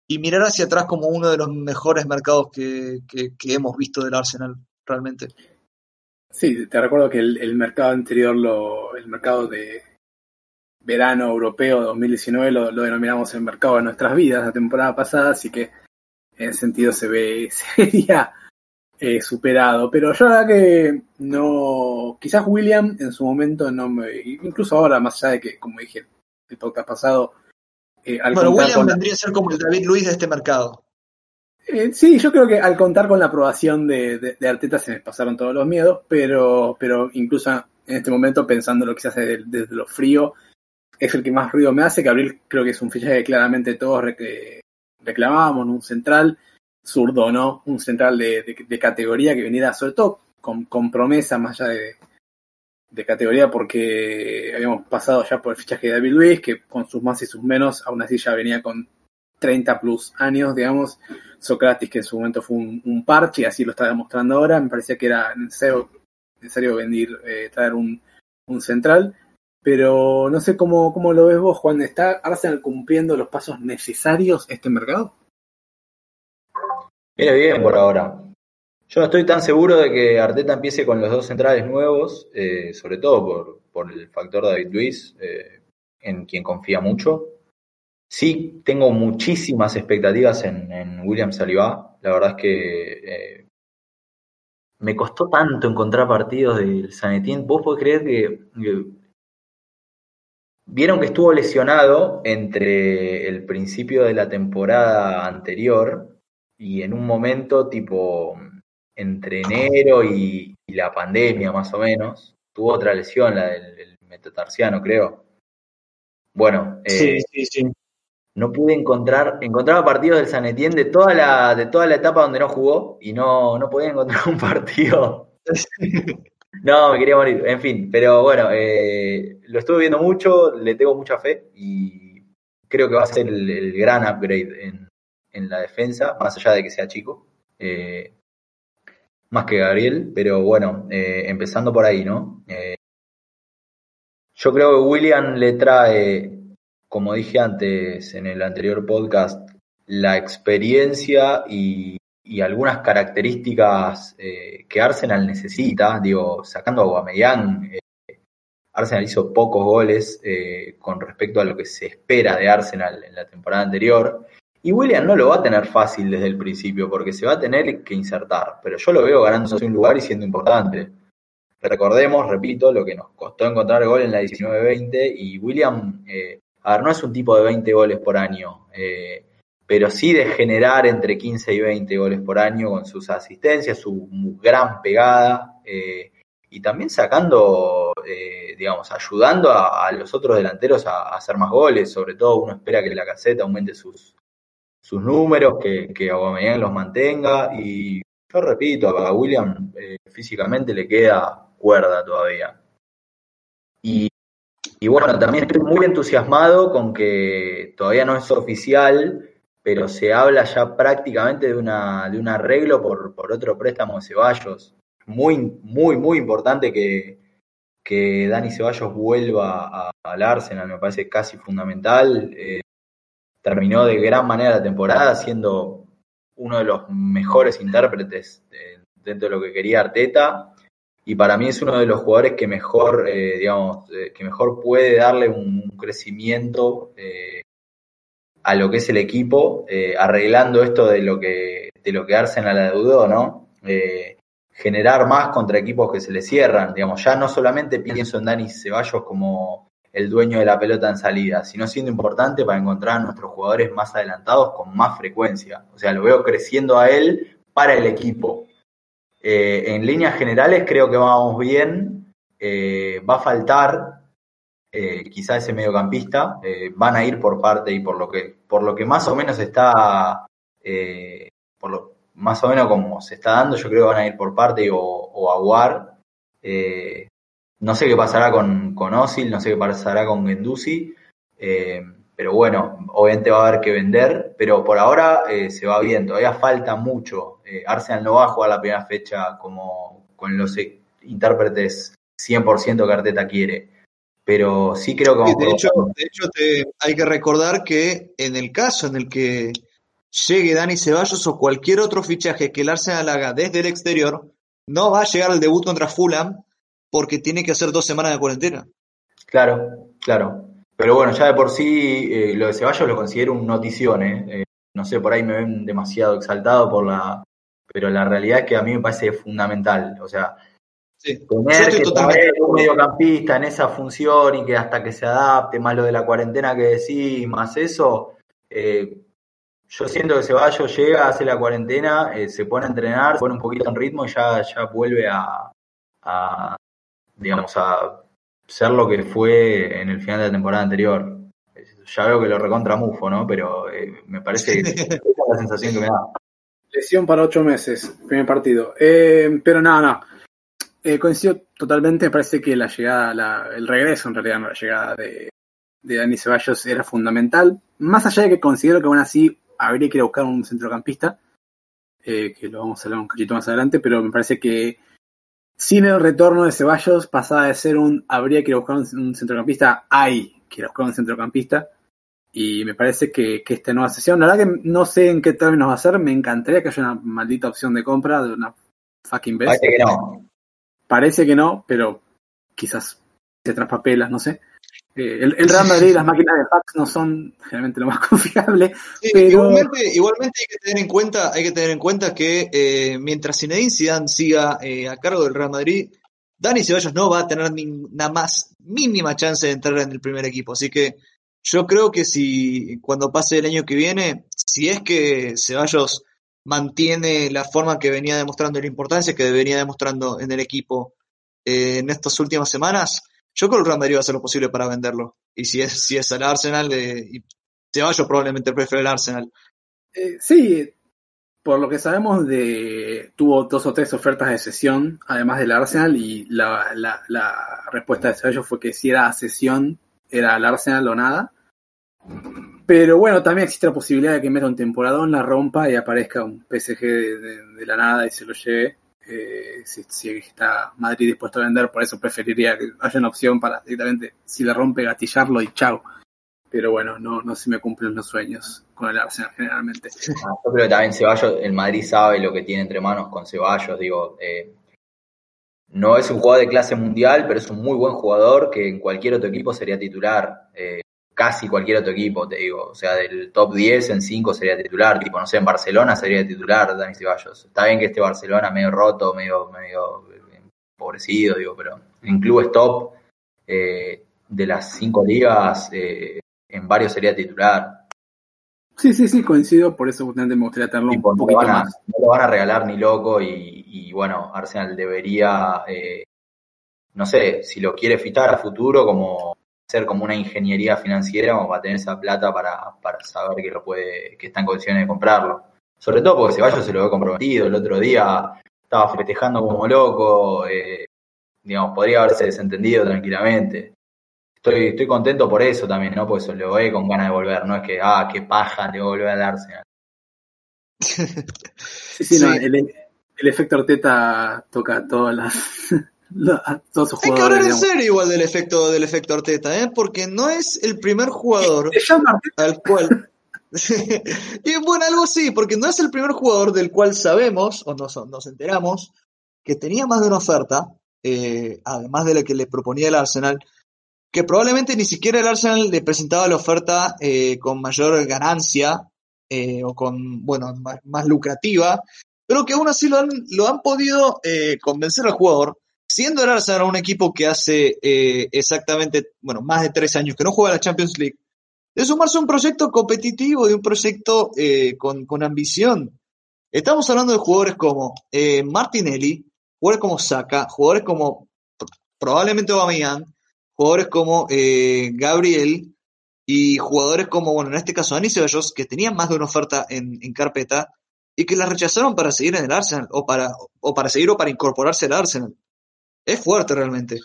y mirar hacia atrás como uno de los mejores mercados que, hemos visto del Arsenal, realmente. Sí, te recuerdo que el, mercado anterior, el mercado de verano europeo 2019 lo, lo, denominamos el mercado de nuestras vidas la temporada pasada, así que en ese sentido se ve, sería eh, superado. Pero yo la verdad que no, quizás William en su momento no me, incluso ahora, más allá de que, como dije el podcast pasado, eh, al bueno, William vendría a ser como el David Luis de este mercado. Eh, sí, yo creo que al contar con la aprobación de, de, de, Arteta se me pasaron todos los miedos, pero, pero incluso en este momento pensándolo quizás desde, desde lo frío, es el que más ruido me hace. Gabriel creo que es un fichaje que claramente todos reclamábamos, un central zurdo, ¿no? Un central de, categoría que viniera sobre todo con, promesa más allá de, de, categoría porque habíamos pasado ya por el fichaje de David Luis, que con sus más y sus menos aún así ya venía con 30 plus años, digamos. Socrates, que en su momento fue un, parche, así lo está demostrando ahora, me parecía que era necesario, necesario venir, eh, traer un, un central. Pero no sé cómo, cómo lo ves vos, Juan. ¿Está Arsenal cumpliendo los pasos necesarios este mercado? Viene bien por ahora. Yo no estoy tan seguro de que Arteta empiece con los dos centrales nuevos, eh, sobre todo por, por, el factor David Luiz, eh, en quien confía mucho. Sí, tengo muchísimas expectativas en, William Saliba. La verdad es que eh, me costó tanto encontrar partidos del Sanetín. ¿Vos podés creer que Vieron que estuvo lesionado entre el principio de la temporada anterior y en un momento tipo entre enero y, la pandemia más o menos, tuvo otra lesión, la del, metatarsiano creo. Bueno, eh, sí, sí, no pude encontrar, encontraba partidos del San Etienne de toda la, de toda la etapa donde no jugó y no, no podía encontrar un partido. No, me quería morir. En fin, pero bueno, eh, lo estuve viendo mucho, le tengo mucha fe y creo que va a ser el, gran upgrade en, la defensa, más allá de que sea chico. Eh, más que Gabriel, pero bueno, eh, empezando por ahí, ¿no? yo creo que William le trae, como dije antes en el anterior podcast, la experiencia y y algunas características eh, que Arsenal necesita, digo, sacando a Guamellán, eh, Arsenal hizo pocos goles eh, con respecto a lo que se espera de Arsenal en la temporada anterior. Y William no lo va a tener fácil desde el principio porque se va a tener que insertar, pero yo lo veo ganándose un lugar y siendo importante. Recordemos, repito, lo que nos costó encontrar gol en la 19-20 y William, a ver, no es un tipo de 20 goles por año pero sí de generar entre 15 y 20 goles por año con sus asistencias, su gran pegada eh, y también sacando, eh, digamos, ayudando a, los otros delanteros a, hacer más goles. Sobre todo uno espera que la caseta aumente sus, sus números, que, que Aubameyang los mantenga y yo repito, a William eh, físicamente le queda cuerda todavía. Y, y bueno, también estoy muy entusiasmado con que todavía no es oficial, pero se habla ya prácticamente de, una, de un arreglo por, por otro préstamo de Ceballos. Muy, muy, muy importante que, que Dani Ceballos vuelva al Arsenal, me parece casi fundamental. Eh, terminó de gran manera la temporada, siendo uno de los mejores intérpretes dentro de lo que quería Arteta. Y para mí es uno de los jugadores que mejor, eh, digamos, eh, que mejor puede darle un, crecimiento a lo que es el equipo, eh, arreglando esto de lo que, de lo que Arsenal adeudó, ¿no? Eh, generar más contra equipos que se le cierran, digamos, ya no solamente pienso en Dani Ceballos como el dueño de la pelota en salida, sino siendo importante para encontrar a nuestros jugadores más adelantados con más frecuencia. O sea, lo veo creciendo a él para el equipo. Eh, en líneas generales creo que vamos bien. va a faltar eh, quizá ese mediocampista, van a ir por parte y por lo que, por lo que más o menos está, eh, por lo, más o menos como se está dando, yo creo que van a ir por parte o, o Aguar. Eh, no sé qué pasará con, con Osil, no sé qué pasará con Gendusi, pero bueno, obviamente va a haber que vender, pero por ahora se va bien, todavía falta mucho. Arsenal no va a jugar la primera fecha como con los intérpretes 100% que Arteta quiere pero sí creo que... de, hecho, de hecho hay que recordar que en el caso en el que llegue Dani Ceballos o cualquier otro fichaje que el Arsenal haga desde el exterior, no va a llegar al debut contra Fulham porque tiene que hacer dos semanas de cuarentena. Claro, claro. Pero bueno, ya de por sí eh, lo de Ceballos lo considero un notición. ¿eh? ¿eh? no sé, por ahí me ven demasiado exaltado por la... Pero la realidad es que a mí me parece fundamental. O sea, Sí. Tener que totalmente... un mediocampista en esa función y que hasta que se adapte, más lo de la cuarentena que decís, más eso, eh, yo siento que Ceballos llega, hace la cuarentena, eh, se pone a entrenar, se pone un poquito en ritmo y ya, ya vuelve a, digamos, a ser lo que fue en el final de la temporada anterior. Ya veo que lo recontra mufo, ¿no? Pero eh, me parece que es la sensación que me da. Lesión para ocho meses, primer partido. pero nada, no, eh, coincido totalmente, me parece que la llegada, el regreso en realidad, la llegada de, de Dani Ceballos era fundamental. Más allá de que considero que aún así habría que ir a buscar un centrocampista, eh, que lo vamos a hablar un cachito más adelante, pero me parece que sin el retorno de Ceballos pasaba de ser un habría que ir a buscar un, centrocampista, hay que ir a buscar un centrocampista. Y me parece que, que, esta nueva sesión, la verdad que no sé en qué términos va a ser, me encantaría que haya una maldita opción de compra de una fucking vez. Parece que no. Parece que no, pero quizás se traspapelas, no sé. Eh, el, el, Real Madrid y las máquinas de fax no son generalmente lo más confiable. pero... igualmente, igualmente hay que tener en cuenta, hay que tener en cuenta que eh, mientras Zinedine Zidane siga eh, a cargo del Real Madrid, Dani Ceballos no va a tener ni una más mínima chance de entrar en el primer equipo. Así que yo creo que si cuando pase el año que viene, si es que Ceballos mantiene la forma que venía demostrando, la importancia que venía demostrando en el equipo en estas últimas semanas, yo creo que Real Madrid va a hacer lo posible para venderlo. Y si es, si es el Arsenal, eh, y probablemente prefiere el Arsenal. Eh, sí, por lo que sabemos, de tuvo dos o tres ofertas de sesión, además del Arsenal, y la, la, la respuesta de Ceballos fue que si era sesión, era el Arsenal o nada. Pero bueno, también existe la posibilidad de que meta un temporadón, la rompa y aparezca un PSG de la nada y se lo lleve. Eh, si, está Madrid dispuesto a vender, por eso preferiría que haya una opción para directamente, si le rompe, gatillarlo y chao. Pero bueno, no, no se me cumplen los sueños con el Arsenal generalmente. Ah, yo creo que también Ceballos, el Madrid sabe lo que tiene entre manos con Ceballos, digo, eh, no es un jugador de clase mundial, pero es un muy buen jugador que en cualquier otro equipo sería titular. Eh, casi cualquier otro equipo, te digo. O sea, del top 10 en 5 sería titular. Tipo, no sé, en Barcelona sería titular Dani Ceballos. Está bien que este Barcelona medio roto, medio, medio empobrecido, digo, pero en clubes top eh, de las 5 ligas, eh, en varios sería titular. Sí, sí, sí, coincido, por eso me gustaría tenerlo un poquito no más. No lo van a regalar ni loco y, y bueno, Arsenal debería, eh, no sé, si lo quiere fitar a futuro como ser como una ingeniería financiera como para tener esa plata para, para saber que lo puede, que está en condiciones de comprarlo. Sobre todo porque Ceballos se lo ve comprometido, el otro día estaba festejando como loco, eh, digamos, podría haberse desentendido tranquilamente. Estoy, estoy contento por eso también, ¿no? Porque se lo ve con ganas de volver, no es que, ah, qué paja, te volver a darse. sí, sí, No, el, el efecto Arteta toca todas las hay que hablar en serio igual del efecto del efecto Arteta, ¿eh? porque no es el primer jugador al cual y bueno, algo sí, porque no es el primer jugador del cual sabemos o nos, nos enteramos que tenía más de una oferta, eh, además de la que le proponía el Arsenal, que probablemente ni siquiera el Arsenal le presentaba la oferta eh, con mayor ganancia eh, o con, bueno, más, lucrativa, pero que aún así lo han, lo han podido convencer al jugador siendo el Arsenal un equipo que hace eh, exactamente, bueno, más de tres años que no juega la Champions League, de sumarse a un proyecto competitivo, de un proyecto eh, con, con, ambición. Estamos hablando de jugadores como eh, Martinelli, jugadores como Saka, jugadores como probablemente Aubameyang, jugadores como Gabriel y jugadores como, bueno, en este caso Dani Ceballos, que tenían más de una oferta en, en carpeta y que la rechazaron para seguir en el Arsenal o para, o para seguir o para incorporarse al Arsenal es fuerte realmente.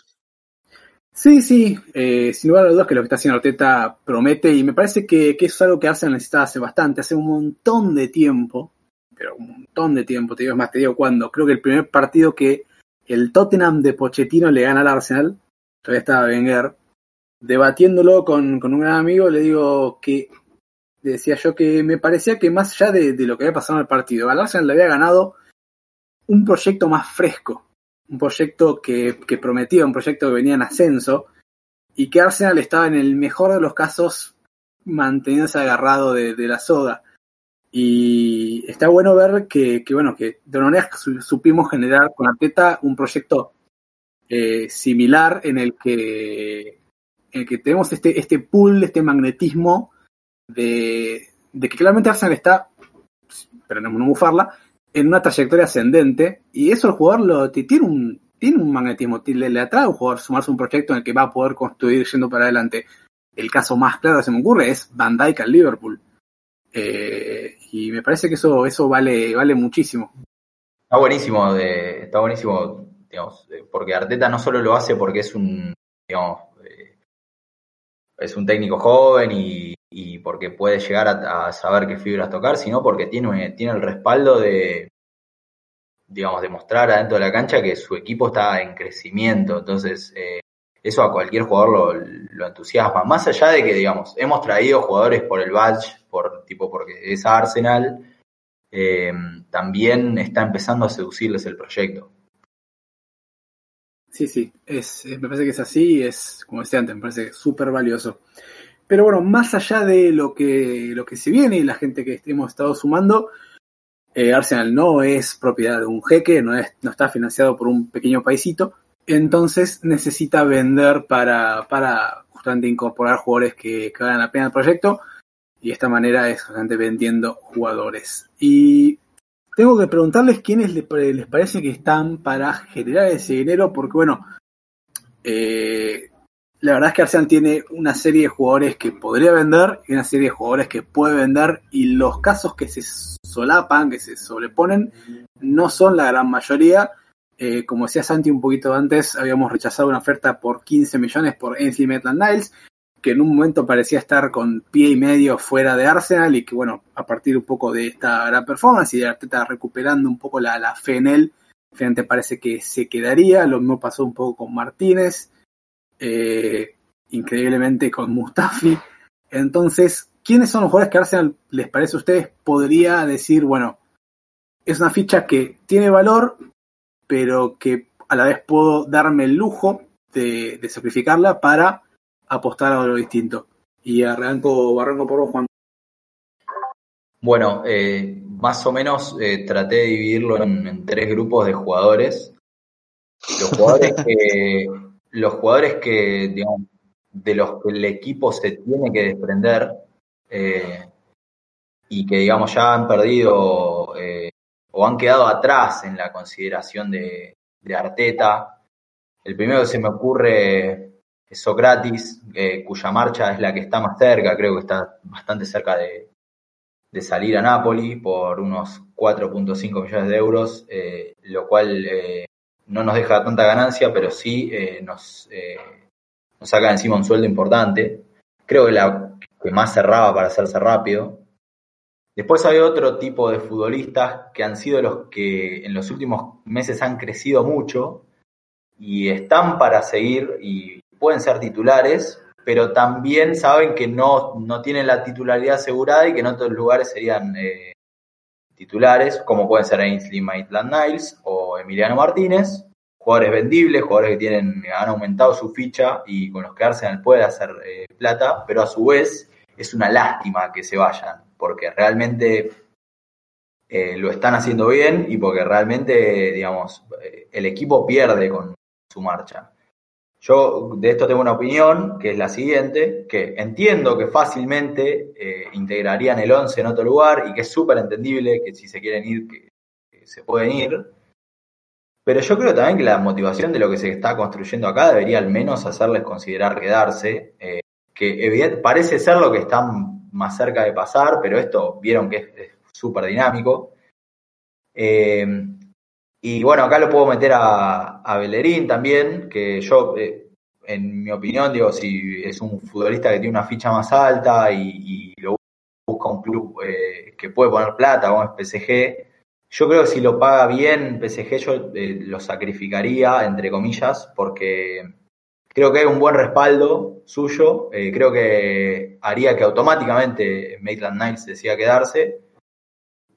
Sí, sí, eh, sin lugar a dudas que lo que está haciendo Arteta promete y me parece que, que es algo que Arsenal necesitaba hace bastante, hace un montón de tiempo, pero un montón de tiempo, te digo, es más, te digo cuando, creo que el primer partido que el Tottenham de Pochettino le gana al Arsenal, todavía estaba Wenger, debatiéndolo con, con un gran amigo, le digo que, decía yo que me parecía que más allá de, de lo que había pasado en el partido, al Arsenal le había ganado un proyecto más fresco, un proyecto que, prometía, un proyecto que venía en ascenso, y que Arsenal estaba en el mejor de los casos manteniéndose agarrado de, la soga. Y está bueno ver que, bueno, que de manera supimos generar con Arteta un proyecto eh, similar en el que, en el que tenemos este, este pool, este magnetismo de, de que claramente Arsenal está, pero no bufarla, en una trayectoria ascendente y eso el jugador lo, tiene, un, tiene un magnetismo, le, le atrae a un jugador sumarse a un proyecto en el que va a poder construir yendo para adelante. El caso más claro que se me ocurre es Van Dijk al Liverpool. Eh, y me parece que eso, eso vale, vale muchísimo. Está buenísimo, está buenísimo, digamos, porque Arteta no solo lo hace porque es un, digamos, eh, es un técnico joven y, porque puede llegar a, saber qué fibras tocar, sino porque tiene, tiene el respaldo de, digamos, demostrar adentro de la cancha que su equipo está en crecimiento. Entonces, eh, eso a cualquier jugador lo, entusiasma. Más allá de que, digamos, hemos traído jugadores por el badge, por tipo porque es Arsenal, eh, también está empezando a seducirles el proyecto. Sí, sí, es, me parece que es así, es, como decía antes, me parece súper valioso. Pero bueno, más allá de lo que, lo que se viene y la gente que hemos estado sumando, eh, Arsenal no es propiedad de un jeque, no, es, no está financiado por un pequeño paisito, entonces necesita vender para, para justamente incorporar jugadores que, que la pena el proyecto y de esta manera es justamente vendiendo jugadores. Y tengo que preguntarles quiénes les, parece que están para generar ese dinero, porque bueno, eh, la verdad es que Arsenal tiene una serie de jugadores que podría vender y una serie de jugadores que puede vender y los casos que se solapan, que se sobreponen, no son la gran mayoría. Eh, como decía Santi un poquito antes, habíamos rechazado una oferta por 15 millones por NC Metal Niles que en un momento parecía estar con pie y medio fuera de Arsenal y que bueno, a partir un poco de esta gran performance y de Arteta recuperando un poco la, la fe en él, finalmente parece que se quedaría, lo mismo pasó un poco con Martínez, eh, increíblemente con Mustafi, entonces, ¿quiénes son los jugadores que Arsenal les parece a ustedes podría decir, bueno, es una ficha que tiene valor, pero que a la vez puedo darme el lujo de, de sacrificarla para apostar a lo distinto. Y arranco, arranco por vos, Juan. Bueno, eh, más o menos eh, traté de dividirlo en, tres grupos de jugadores. Los jugadores que, los jugadores que digamos, de los que el equipo se tiene que desprender eh, y que digamos ya han perdido o han quedado atrás en la consideración de, de Arteta. El primero que se me ocurre Socrates, eh, cuya marcha es la que está más cerca, creo que está bastante cerca de, salir a Napoli por unos 4.5 millones de euros, eh, lo cual eh, no nos deja tanta ganancia, pero sí nos, nos saca encima un sueldo importante. Creo que la que más cerraba para hacerse rápido. Después hay otro tipo de futbolistas que han sido los que en los últimos meses han crecido mucho y están para seguir y pueden ser titulares, pero también saben que no, no tienen la titularidad asegurada y que en otros lugares serían eh, titulares, como pueden ser Ainsley Maitland Niles o Emiliano Martínez, jugadores vendibles, jugadores que tienen, han aumentado su ficha y con los que Arsenal puede hacer eh, plata, pero a su vez es una lástima que se vayan, porque realmente eh, lo están haciendo bien y porque realmente, digamos, el equipo pierde con su marcha. Yo de esto tengo una opinión, que es la siguiente, que entiendo que fácilmente eh, integrarían el 11 en otro lugar y que es súper entendible que si se quieren ir, que, se pueden ir. Pero yo creo también que la motivación de lo que se está construyendo acá debería al menos hacerles considerar quedarse, eh, que parece ser lo que están más cerca de pasar, pero esto vieron que es súper dinámico. Eh, y bueno, acá lo puedo meter a, a Bellerín también, que yo, eh, en mi opinión, digo, si es un futbolista que tiene una ficha más alta y, lo busca un club eh, que puede poner plata, como es PSG, yo creo que si lo paga bien PSG, yo eh, lo sacrificaría, entre comillas, porque creo que hay un buen respaldo suyo, creo que haría que automáticamente Maitland Niles decida quedarse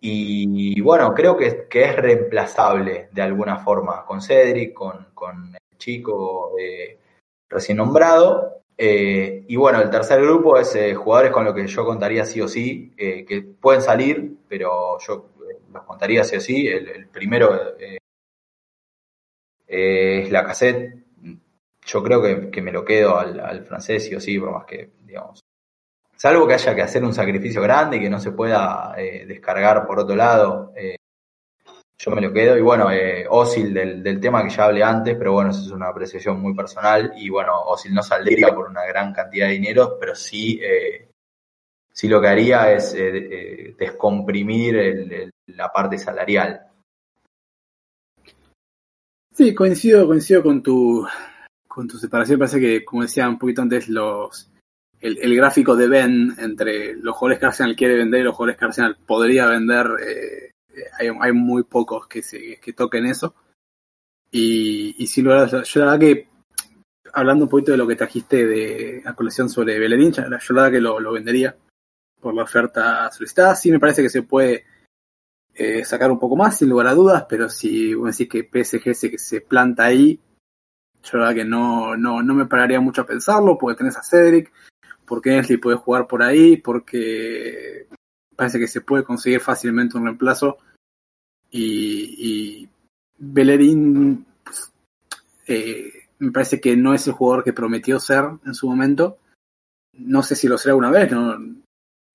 y bueno, creo que, es reemplazable de alguna forma con Cedric, con, el chico eh, recién nombrado. Eh, y bueno, el tercer grupo es eh, jugadores con los que yo contaría sí o sí, que pueden salir, pero yo los contaría sí o sí. El, primero es la cassette. Yo creo que, me lo quedo al, al francés sí o sí, por más que, digamos, Salvo que haya que hacer un sacrificio grande y que no se pueda eh, descargar por otro lado, eh, yo me lo quedo. Y bueno, eh, Osil del, tema que ya hablé antes, pero bueno, eso es una apreciación muy personal. Y bueno, Osil no saldría por una gran cantidad de dinero, pero sí, sí lo que haría es descomprimir la parte salarial. Sí, coincido, coincido con tu, con tu separación. Parece que, como decía un poquito antes, los el, gráfico de Ben entre los jugadores que Arsenal quiere vender y los jugadores que Arsenal podría vender, eh, hay, hay, muy pocos que, se, que toquen eso. Y, y sí, yo la verdad que, hablando un poquito de lo que trajiste de la colección sobre Bellerín, yo la verdad que lo, lo vendería por la oferta solicitada. Sí me parece que se puede eh, sacar un poco más, sin lugar a dudas, pero si vos decís que PSG se, que se planta ahí, yo la verdad que no, no, no me pararía mucho a pensarlo, porque tenés a Cedric, porque Nesli puede jugar por ahí, porque parece que se puede conseguir fácilmente un reemplazo. Y, y Bellerín pues, eh, me parece que no es el jugador que prometió ser en su momento. No sé si lo será una vez, no,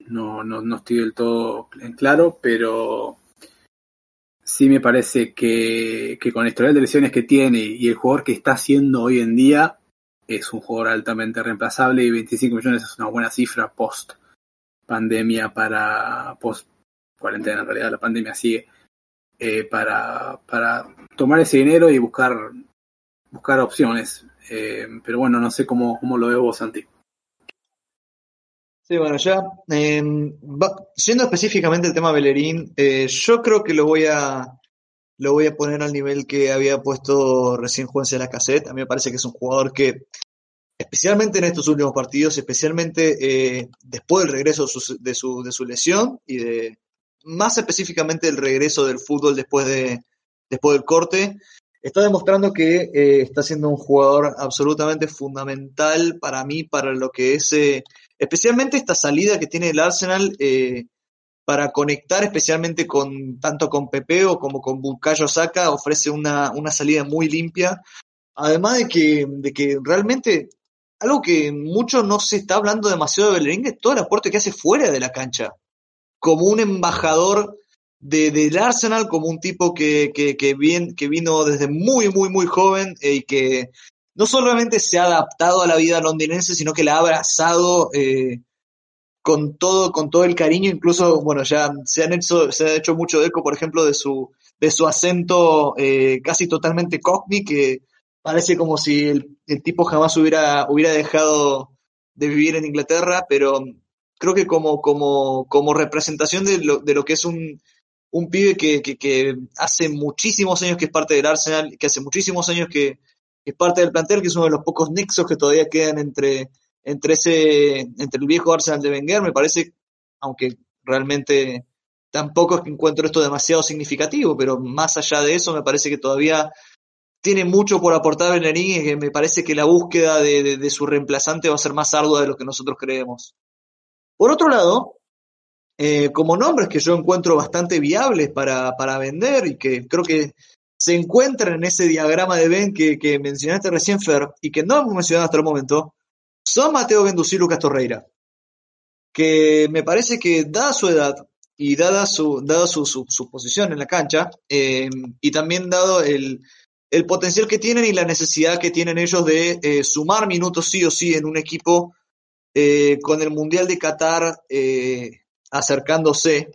no, no, no estoy del todo en claro, pero sí me parece que, que con el historial de lesiones que tiene y el jugador que está haciendo hoy en día, es un jugador altamente reemplazable y 25 millones es una buena cifra post pandemia para post cuarentena en realidad la pandemia sigue eh, para, para tomar ese dinero y buscar buscar opciones. Eh, pero bueno no sé cómo, cómo lo ves vos Santi. Sí, bueno, ya eh, siendo específicamente el tema Bellerín, eh, yo creo que lo voy a lo voy a poner al nivel que había puesto recién Juanse la cassette. A mí me parece que es un jugador que, especialmente en estos últimos partidos, especialmente eh, después del regreso de su, de su, lesión y de más específicamente el regreso del fútbol después, de, después del corte, está demostrando que eh, está siendo un jugador absolutamente fundamental para mí, para lo que es, eh, especialmente esta salida que tiene el Arsenal para conectar especialmente con tanto con Pepeo como con Bukayo Saka, ofrece una, una salida muy limpia. Además de que, de que realmente algo que mucho no se está hablando demasiado de Bellerín es todo el aporte que hace fuera de la cancha. Como un embajador de, del Arsenal, como un tipo que, que, que, que vino desde muy, muy, muy joven eh, y que no solamente se ha adaptado a la vida londinense, sino que la ha abrazado eh, con todo, con todo el cariño, incluso, bueno, ya se han hecho, se ha hecho mucho eco, por ejemplo, de su, de su acento eh, casi totalmente cockney, que parece como si el, tipo jamás hubiera, hubiera dejado de vivir en Inglaterra, pero creo que como, como, como representación de lo, de lo que es un, un pibe que, que, que, hace muchísimos años que es parte del Arsenal, que hace muchísimos años que, que es parte del plantel, que es uno de los pocos nexos que todavía quedan entre, entre ese, entre el viejo Arsenal de Wenger, me parece, aunque realmente tampoco es que encuentro esto demasiado significativo, pero más allá de eso me parece que todavía tiene mucho por aportar Bellerín y que me parece que la búsqueda de, de, su reemplazante va a ser más ardua de lo que nosotros creemos. Por otro lado, eh, como nombres que yo encuentro bastante viables para, para vender y que creo que se encuentran en ese diagrama de Ben que, que mencionaste recién, Fer, y que no hemos mencionado hasta el momento, son Mateo Gendouzi y Lucas Torreira. Que me parece que, dada su edad y dada su, dada su, posición en la cancha, eh, y también dado el, potencial que tienen y la necesidad que tienen ellos de eh, sumar minutos sí o sí en un equipo eh, con el Mundial de Qatar eh, acercándose,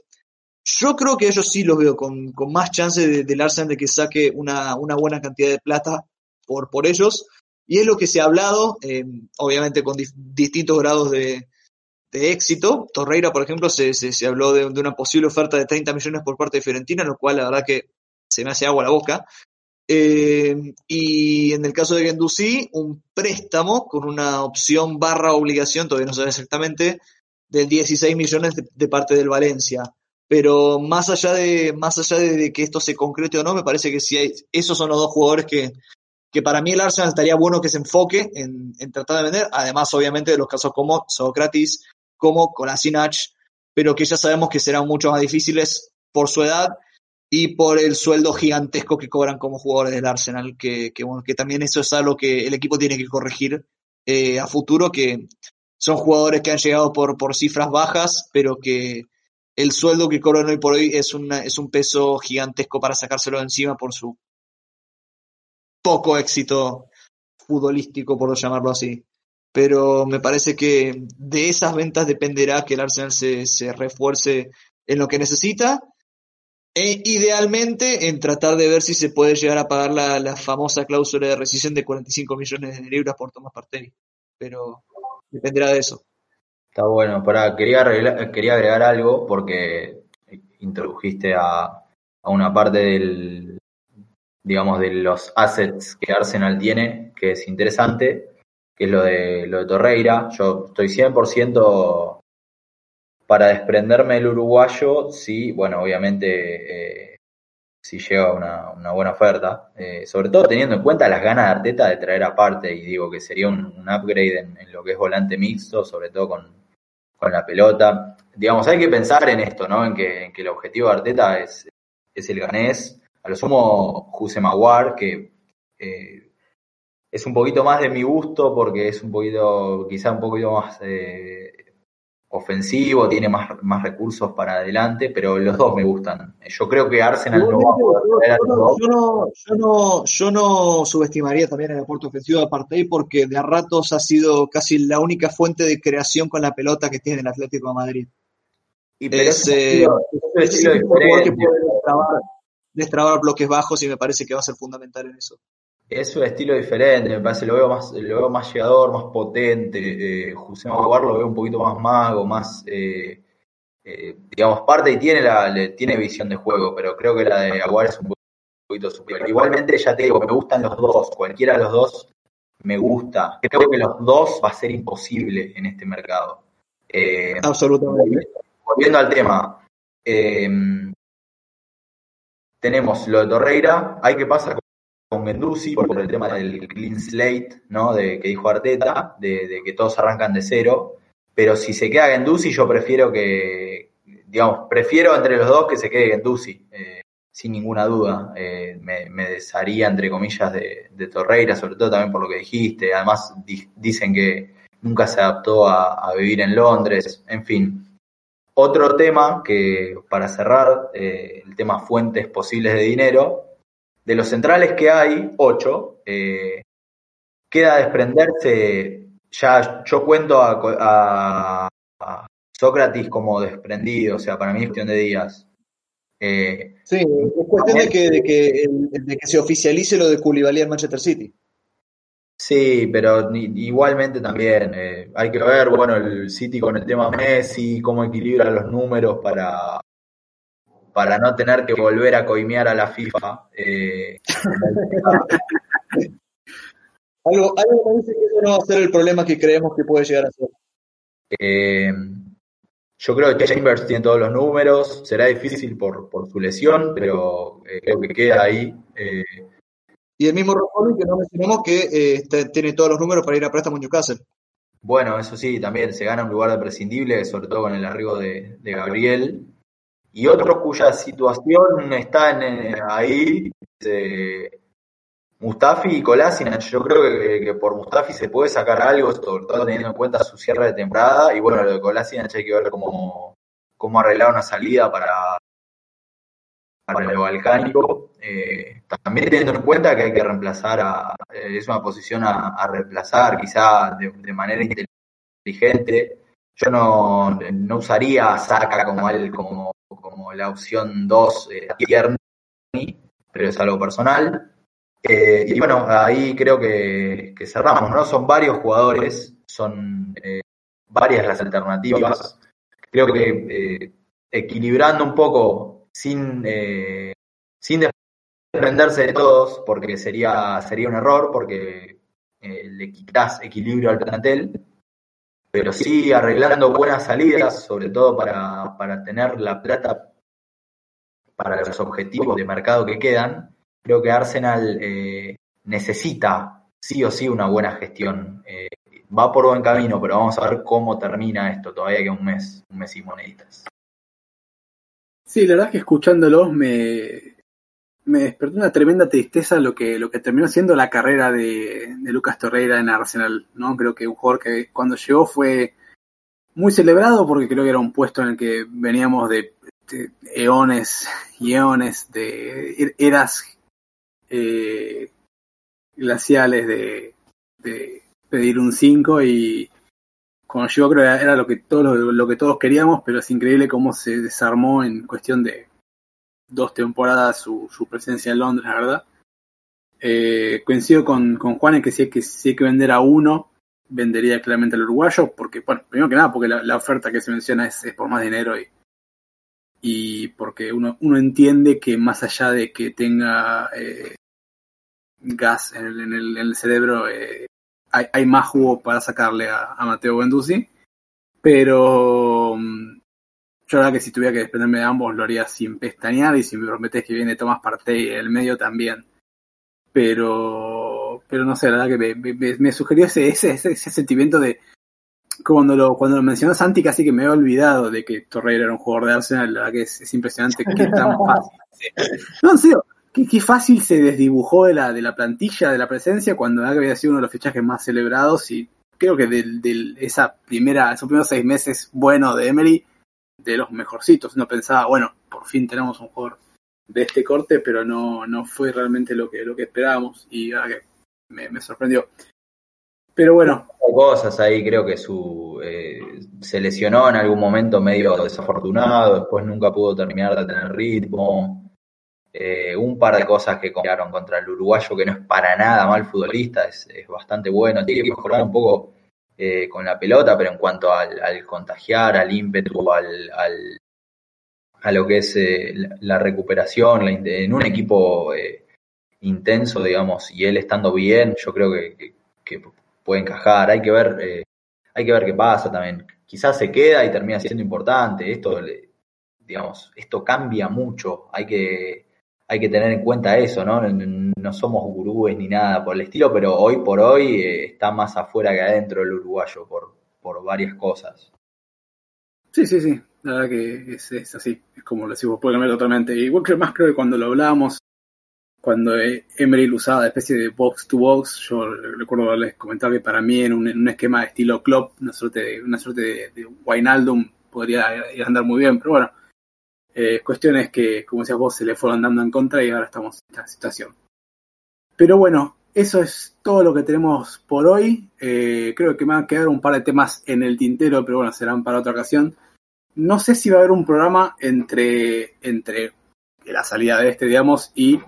yo creo que ellos sí los veo con, más chance de, del Arsenal de que saque una, una buena cantidad de plata por, por ellos. Y es lo que se ha hablado, eh, obviamente con di distintos grados de, éxito. Torreira, por ejemplo, se, se, se habló de, de, una posible oferta de 30 millones por parte de Fiorentina, lo cual la verdad que se me hace agua la boca. Eh, y en el caso de Gendouzi, un préstamo con una opción barra obligación, todavía no se exactamente, de 16 millones de, parte del Valencia. Pero más allá de, más allá de, que esto se concrete o no, me parece que si hay, esos son los dos jugadores que, que para mí el Arsenal estaría bueno que se enfoque en, en tratar de vender, además obviamente de los casos como Socrates, como Kolasinac, pero que ya sabemos que serán mucho más difíciles por su edad y por el sueldo gigantesco que cobran como jugadores del Arsenal, que, que, bueno, que también eso es algo que el equipo tiene que corregir eh, a futuro, que son jugadores que han llegado por, por cifras bajas, pero que el sueldo que cobran hoy por hoy es, es un peso gigantesco para sacárselo de encima por su poco éxito futbolístico, por llamarlo así. Pero me parece que de esas ventas dependerá que el Arsenal se, refuerce en lo que necesita e idealmente en tratar de ver si se puede llegar a pagar la, famosa cláusula de rescisión de 45 millones de libras por Tomás Partey. Pero dependerá de eso. Está bueno, para, quería, quería agregar algo porque introdujiste a una parte del, digamos, de los assets que Arsenal tiene, que es interesante, que es lo de, lo de Torreira. Yo estoy 100% para desprenderme del uruguayo, sí, bueno, obviamente eh, si llega una, una buena oferta, eh, sobre todo teniendo en cuenta las ganas de Arteta de traer aparte, y digo que sería un, upgrade en, lo que es volante mixto, sobre todo con, con, la pelota. Digamos, hay que pensar en esto, ¿no? En que, en que el objetivo de Arteta es, es el ganés, a lo sumo José Maguar, que eh, es un poquito más de mi gusto porque es un poquito, quizá un poquito más eh, ofensivo, tiene más, más recursos para adelante, pero los dos me gustan. Yo creo que Arsenal no va a poder yo, no, yo, no, yo, no, yo no subestimaría también el aporte ofensivo de Partey porque de a ratos ha sido casi la única fuente de creación con la pelota que tiene el Atlético de Madrid. Y es, eh, es, es, destrabar bloques bajos y me parece que va a ser fundamental en eso. Es un estilo diferente, me parece, lo veo más, lo veo más llegador, más potente. Eh, José Maguar lo veo un poquito más mago, más, eh, eh, digamos, parte y tiene, la, tiene visión de juego, pero creo que la de Aguar es un poquito superior. Igualmente, ya te digo, me gustan los dos, cualquiera de los dos me gusta. Creo que los dos va a ser imposible en este mercado. Absolutamente. Volviendo al tema, tenemos lo de Torreira, hay que pasar con Menduzzi por el tema del clean slate, ¿no? De que dijo Arteta, de, que todos arrancan de cero. Pero si se queda Genduzzi, yo prefiero que, digamos, prefiero entre los dos que se quede Genduzzi, eh, sin ninguna duda. Eh, me, desharía, entre comillas, de, Torreira, sobre todo también por lo que dijiste. Además, dicen que nunca se adaptó a vivir en Londres, en fin. Otro tema que, para cerrar, eh, el tema fuentes posibles de dinero, de los centrales que hay, ocho, eh, queda desprenderse, ya yo cuento a, Sócrates como desprendido, o sea, para mí es cuestión de días. Eh, sí, es cuestión de que, de que, de que se oficialice lo de Koulibaly en Manchester City. Sí, pero igualmente también eh, hay que ver, bueno, el City con el tema Messi, cómo equilibra los números para, para no tener que volver a coimear a la FIFA. Eh, algo, algo me dice que eso no va a ser el problema que creemos que puede llegar a ser. Eh, yo creo que Chambers tiene todos los números, será difícil por, por su lesión, pero creo que queda ahí. Y el mismo Rofolli que no mencionamos que eh, tiene todos los números para ir a préstamo en Newcastle. Bueno, eso sí, también se gana un lugar de prescindible, sobre todo con el arribo de, Gabriel. Y otro cuya situación está en, ahí, Mustafi y Kolasinac. Yo creo que, por Mustafi se puede sacar algo, sobre todo teniendo en cuenta su cierre de temporada. Y bueno, lo de Kolasinac hay que ver cómo, cómo arreglar una salida para, para el balcánico. Eh, también teniendo en cuenta que hay que reemplazar a, eh, es una posición a, reemplazar quizá de, manera inteligente. Yo no, no usaría a Saka como, como, como la opción 2 eh, pero es algo personal. Eh, y bueno, ahí creo que, que, cerramos, ¿no? Son varios jugadores, son varias las alternativas. Creo que equilibrando un poco sin, sin desprenderse de todos porque sería, sería un error, porque eh, le quitas equilibrio al plantel, pero sí arreglando buenas salidas, sobre todo para, para tener la plata para los objetivos de mercado que quedan, creo que Arsenal eh, necesita sí o sí una buena gestión. Eh, va por buen camino, pero vamos a ver cómo termina esto. Todavía que un mes, un mes y moneditas. Sí, la verdad es que escuchándolos me, me despertó una tremenda tristeza lo que, lo que terminó siendo la carrera de, Lucas Torreira en Arsenal, ¿no? Creo que un jugador que cuando llegó fue muy celebrado porque creo que era un puesto en el que veníamos de, eones y eones de er, eras eh, glaciales de, pedir un 5 y cuando llegó creo que era lo que todos lo que todos queríamos, pero es increíble cómo se desarmó en cuestión de dos temporadas su, presencia en Londres, verdad. Eh, coincido con, con Juan en que si hay que, si que vender a uno, vendería claramente al uruguayo, porque, bueno, primero que nada, porque la, oferta que se menciona es, por más dinero y, porque uno, entiende que más allá de que tenga eh, gas en el, cerebro, eh, hay, más jugo para sacarle a, a Mateo Benduzzi, pero mm, yo la verdad que si tuviera que desprenderme de ambos lo haría sin pestañear y si me prometes que viene Tomás Partey en el medio también. Pero, pero no sé, la verdad que me, me, sugirió ese, ese, ese, sentimiento de cuando lo, cuando lo mencionó Santi casi que me he olvidado de que Torreira era un jugador de Arsenal, la verdad que es, impresionante qué tan fácil. No, en serio, qué, fácil se desdibujó de la, de la plantilla, de la presencia, cuando la verdad que había sido uno de los fichajes más celebrados y creo que de, de esa primera, esos primeros seis meses bueno de Emery, de los mejorcitos. No pensaba, bueno, por fin tenemos un jugador de este corte, pero no, no fue realmente lo que, lo que esperábamos y me, me sorprendió. Pero bueno. Cosas ahí, creo que su eh, se lesionó en algún momento medio desafortunado, después nunca pudo terminar de tener ritmo. Eh, un par de cosas que cambiaron contra el uruguayo, que no es para nada mal futbolista, es, es bastante bueno. Tiene que mejorar un poco eh, con la pelota, pero en cuanto al, contagiar, al ímpetu, al, al, a lo que es eh, la, recuperación, en un equipo eh, intenso, digamos, y él estando bien, yo creo que, puede encajar. Hay que ver, hay que ver qué pasa también. Quizás se queda y termina siendo importante. Esto, digamos, esto cambia mucho. Hay que hay que tener en cuenta eso, ¿no? No somos gurúes ni nada por el estilo, pero hoy por hoy eh, está más afuera que adentro el uruguayo por, por varias cosas. Sí, sí, sí, la verdad que es, así, es como lo decimos, puede cambiar totalmente. Igual que más creo que cuando lo hablábamos, cuando eh, Emery usaba especie de box to box, yo recuerdo haberles comentado que para mí en un, esquema de estilo club, una suerte de, una suerte de, de Wijnaldum podría andar muy bien, pero bueno, eh, cuestiones que, como decías vos, se le fueron dando en contra y ahora estamos en esta situación. Pero bueno, eso es todo lo que tenemos por hoy. Eh, creo que me van a quedar un par de temas en el tintero, pero bueno, serán para otra ocasión. No sé si va a haber un programa entre, entre la salida de este, digamos, y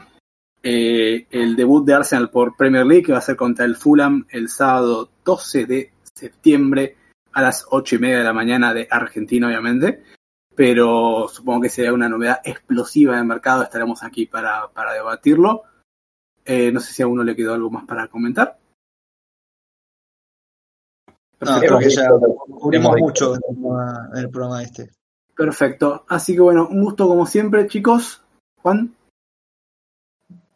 eh, el debut de Arsenal por Premier League, que va a ser contra el Fulham el sábado 12 de septiembre a las 8 y media de la mañana de Argentina, obviamente pero supongo que sería una novedad explosiva en el mercado, estaremos aquí para, para debatirlo. Eh, no sé si a uno le quedó algo más para comentar. No, creo que ya cubrimos mucho en el, programa, este. Perfecto. Así que bueno, un gusto como siempre, chicos. Juan.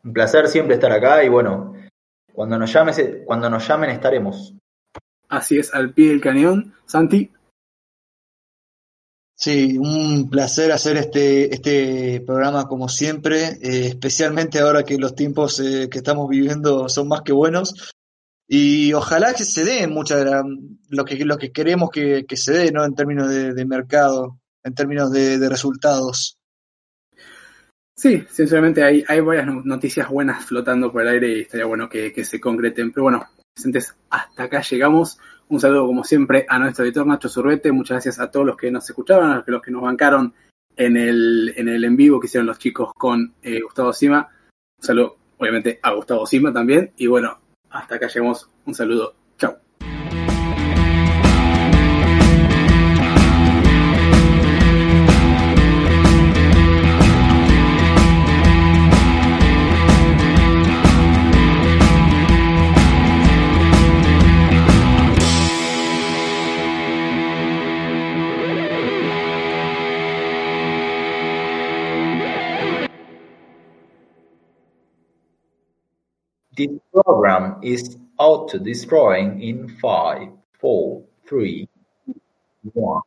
Un placer siempre estar acá y bueno, cuando nos llames, cuando nos llamen estaremos. Así es, al pie del cañón. Santi. Sí, un placer hacer este, este programa como siempre, eh, especialmente ahora que los tiempos eh, que estamos viviendo son más que buenos. Y ojalá que se dé mucha lo que, lo que queremos que, se dé, ¿no? En términos de, mercado, en términos de, resultados. Sí, sinceramente hay, hay varias noticias buenas flotando por el aire y estaría bueno que, que se concreten. Pero bueno, hasta acá llegamos. Un saludo como siempre a nuestro editor Nacho Zurbete. Muchas gracias a todos los que nos escucharon, a los que nos bancaron en el en, el en vivo que hicieron los chicos con eh, Gustavo Sima. Un saludo obviamente a Gustavo Sima también. Y bueno, hasta acá llegamos. Un saludo. This program is auto-destroying in five, four, three, one.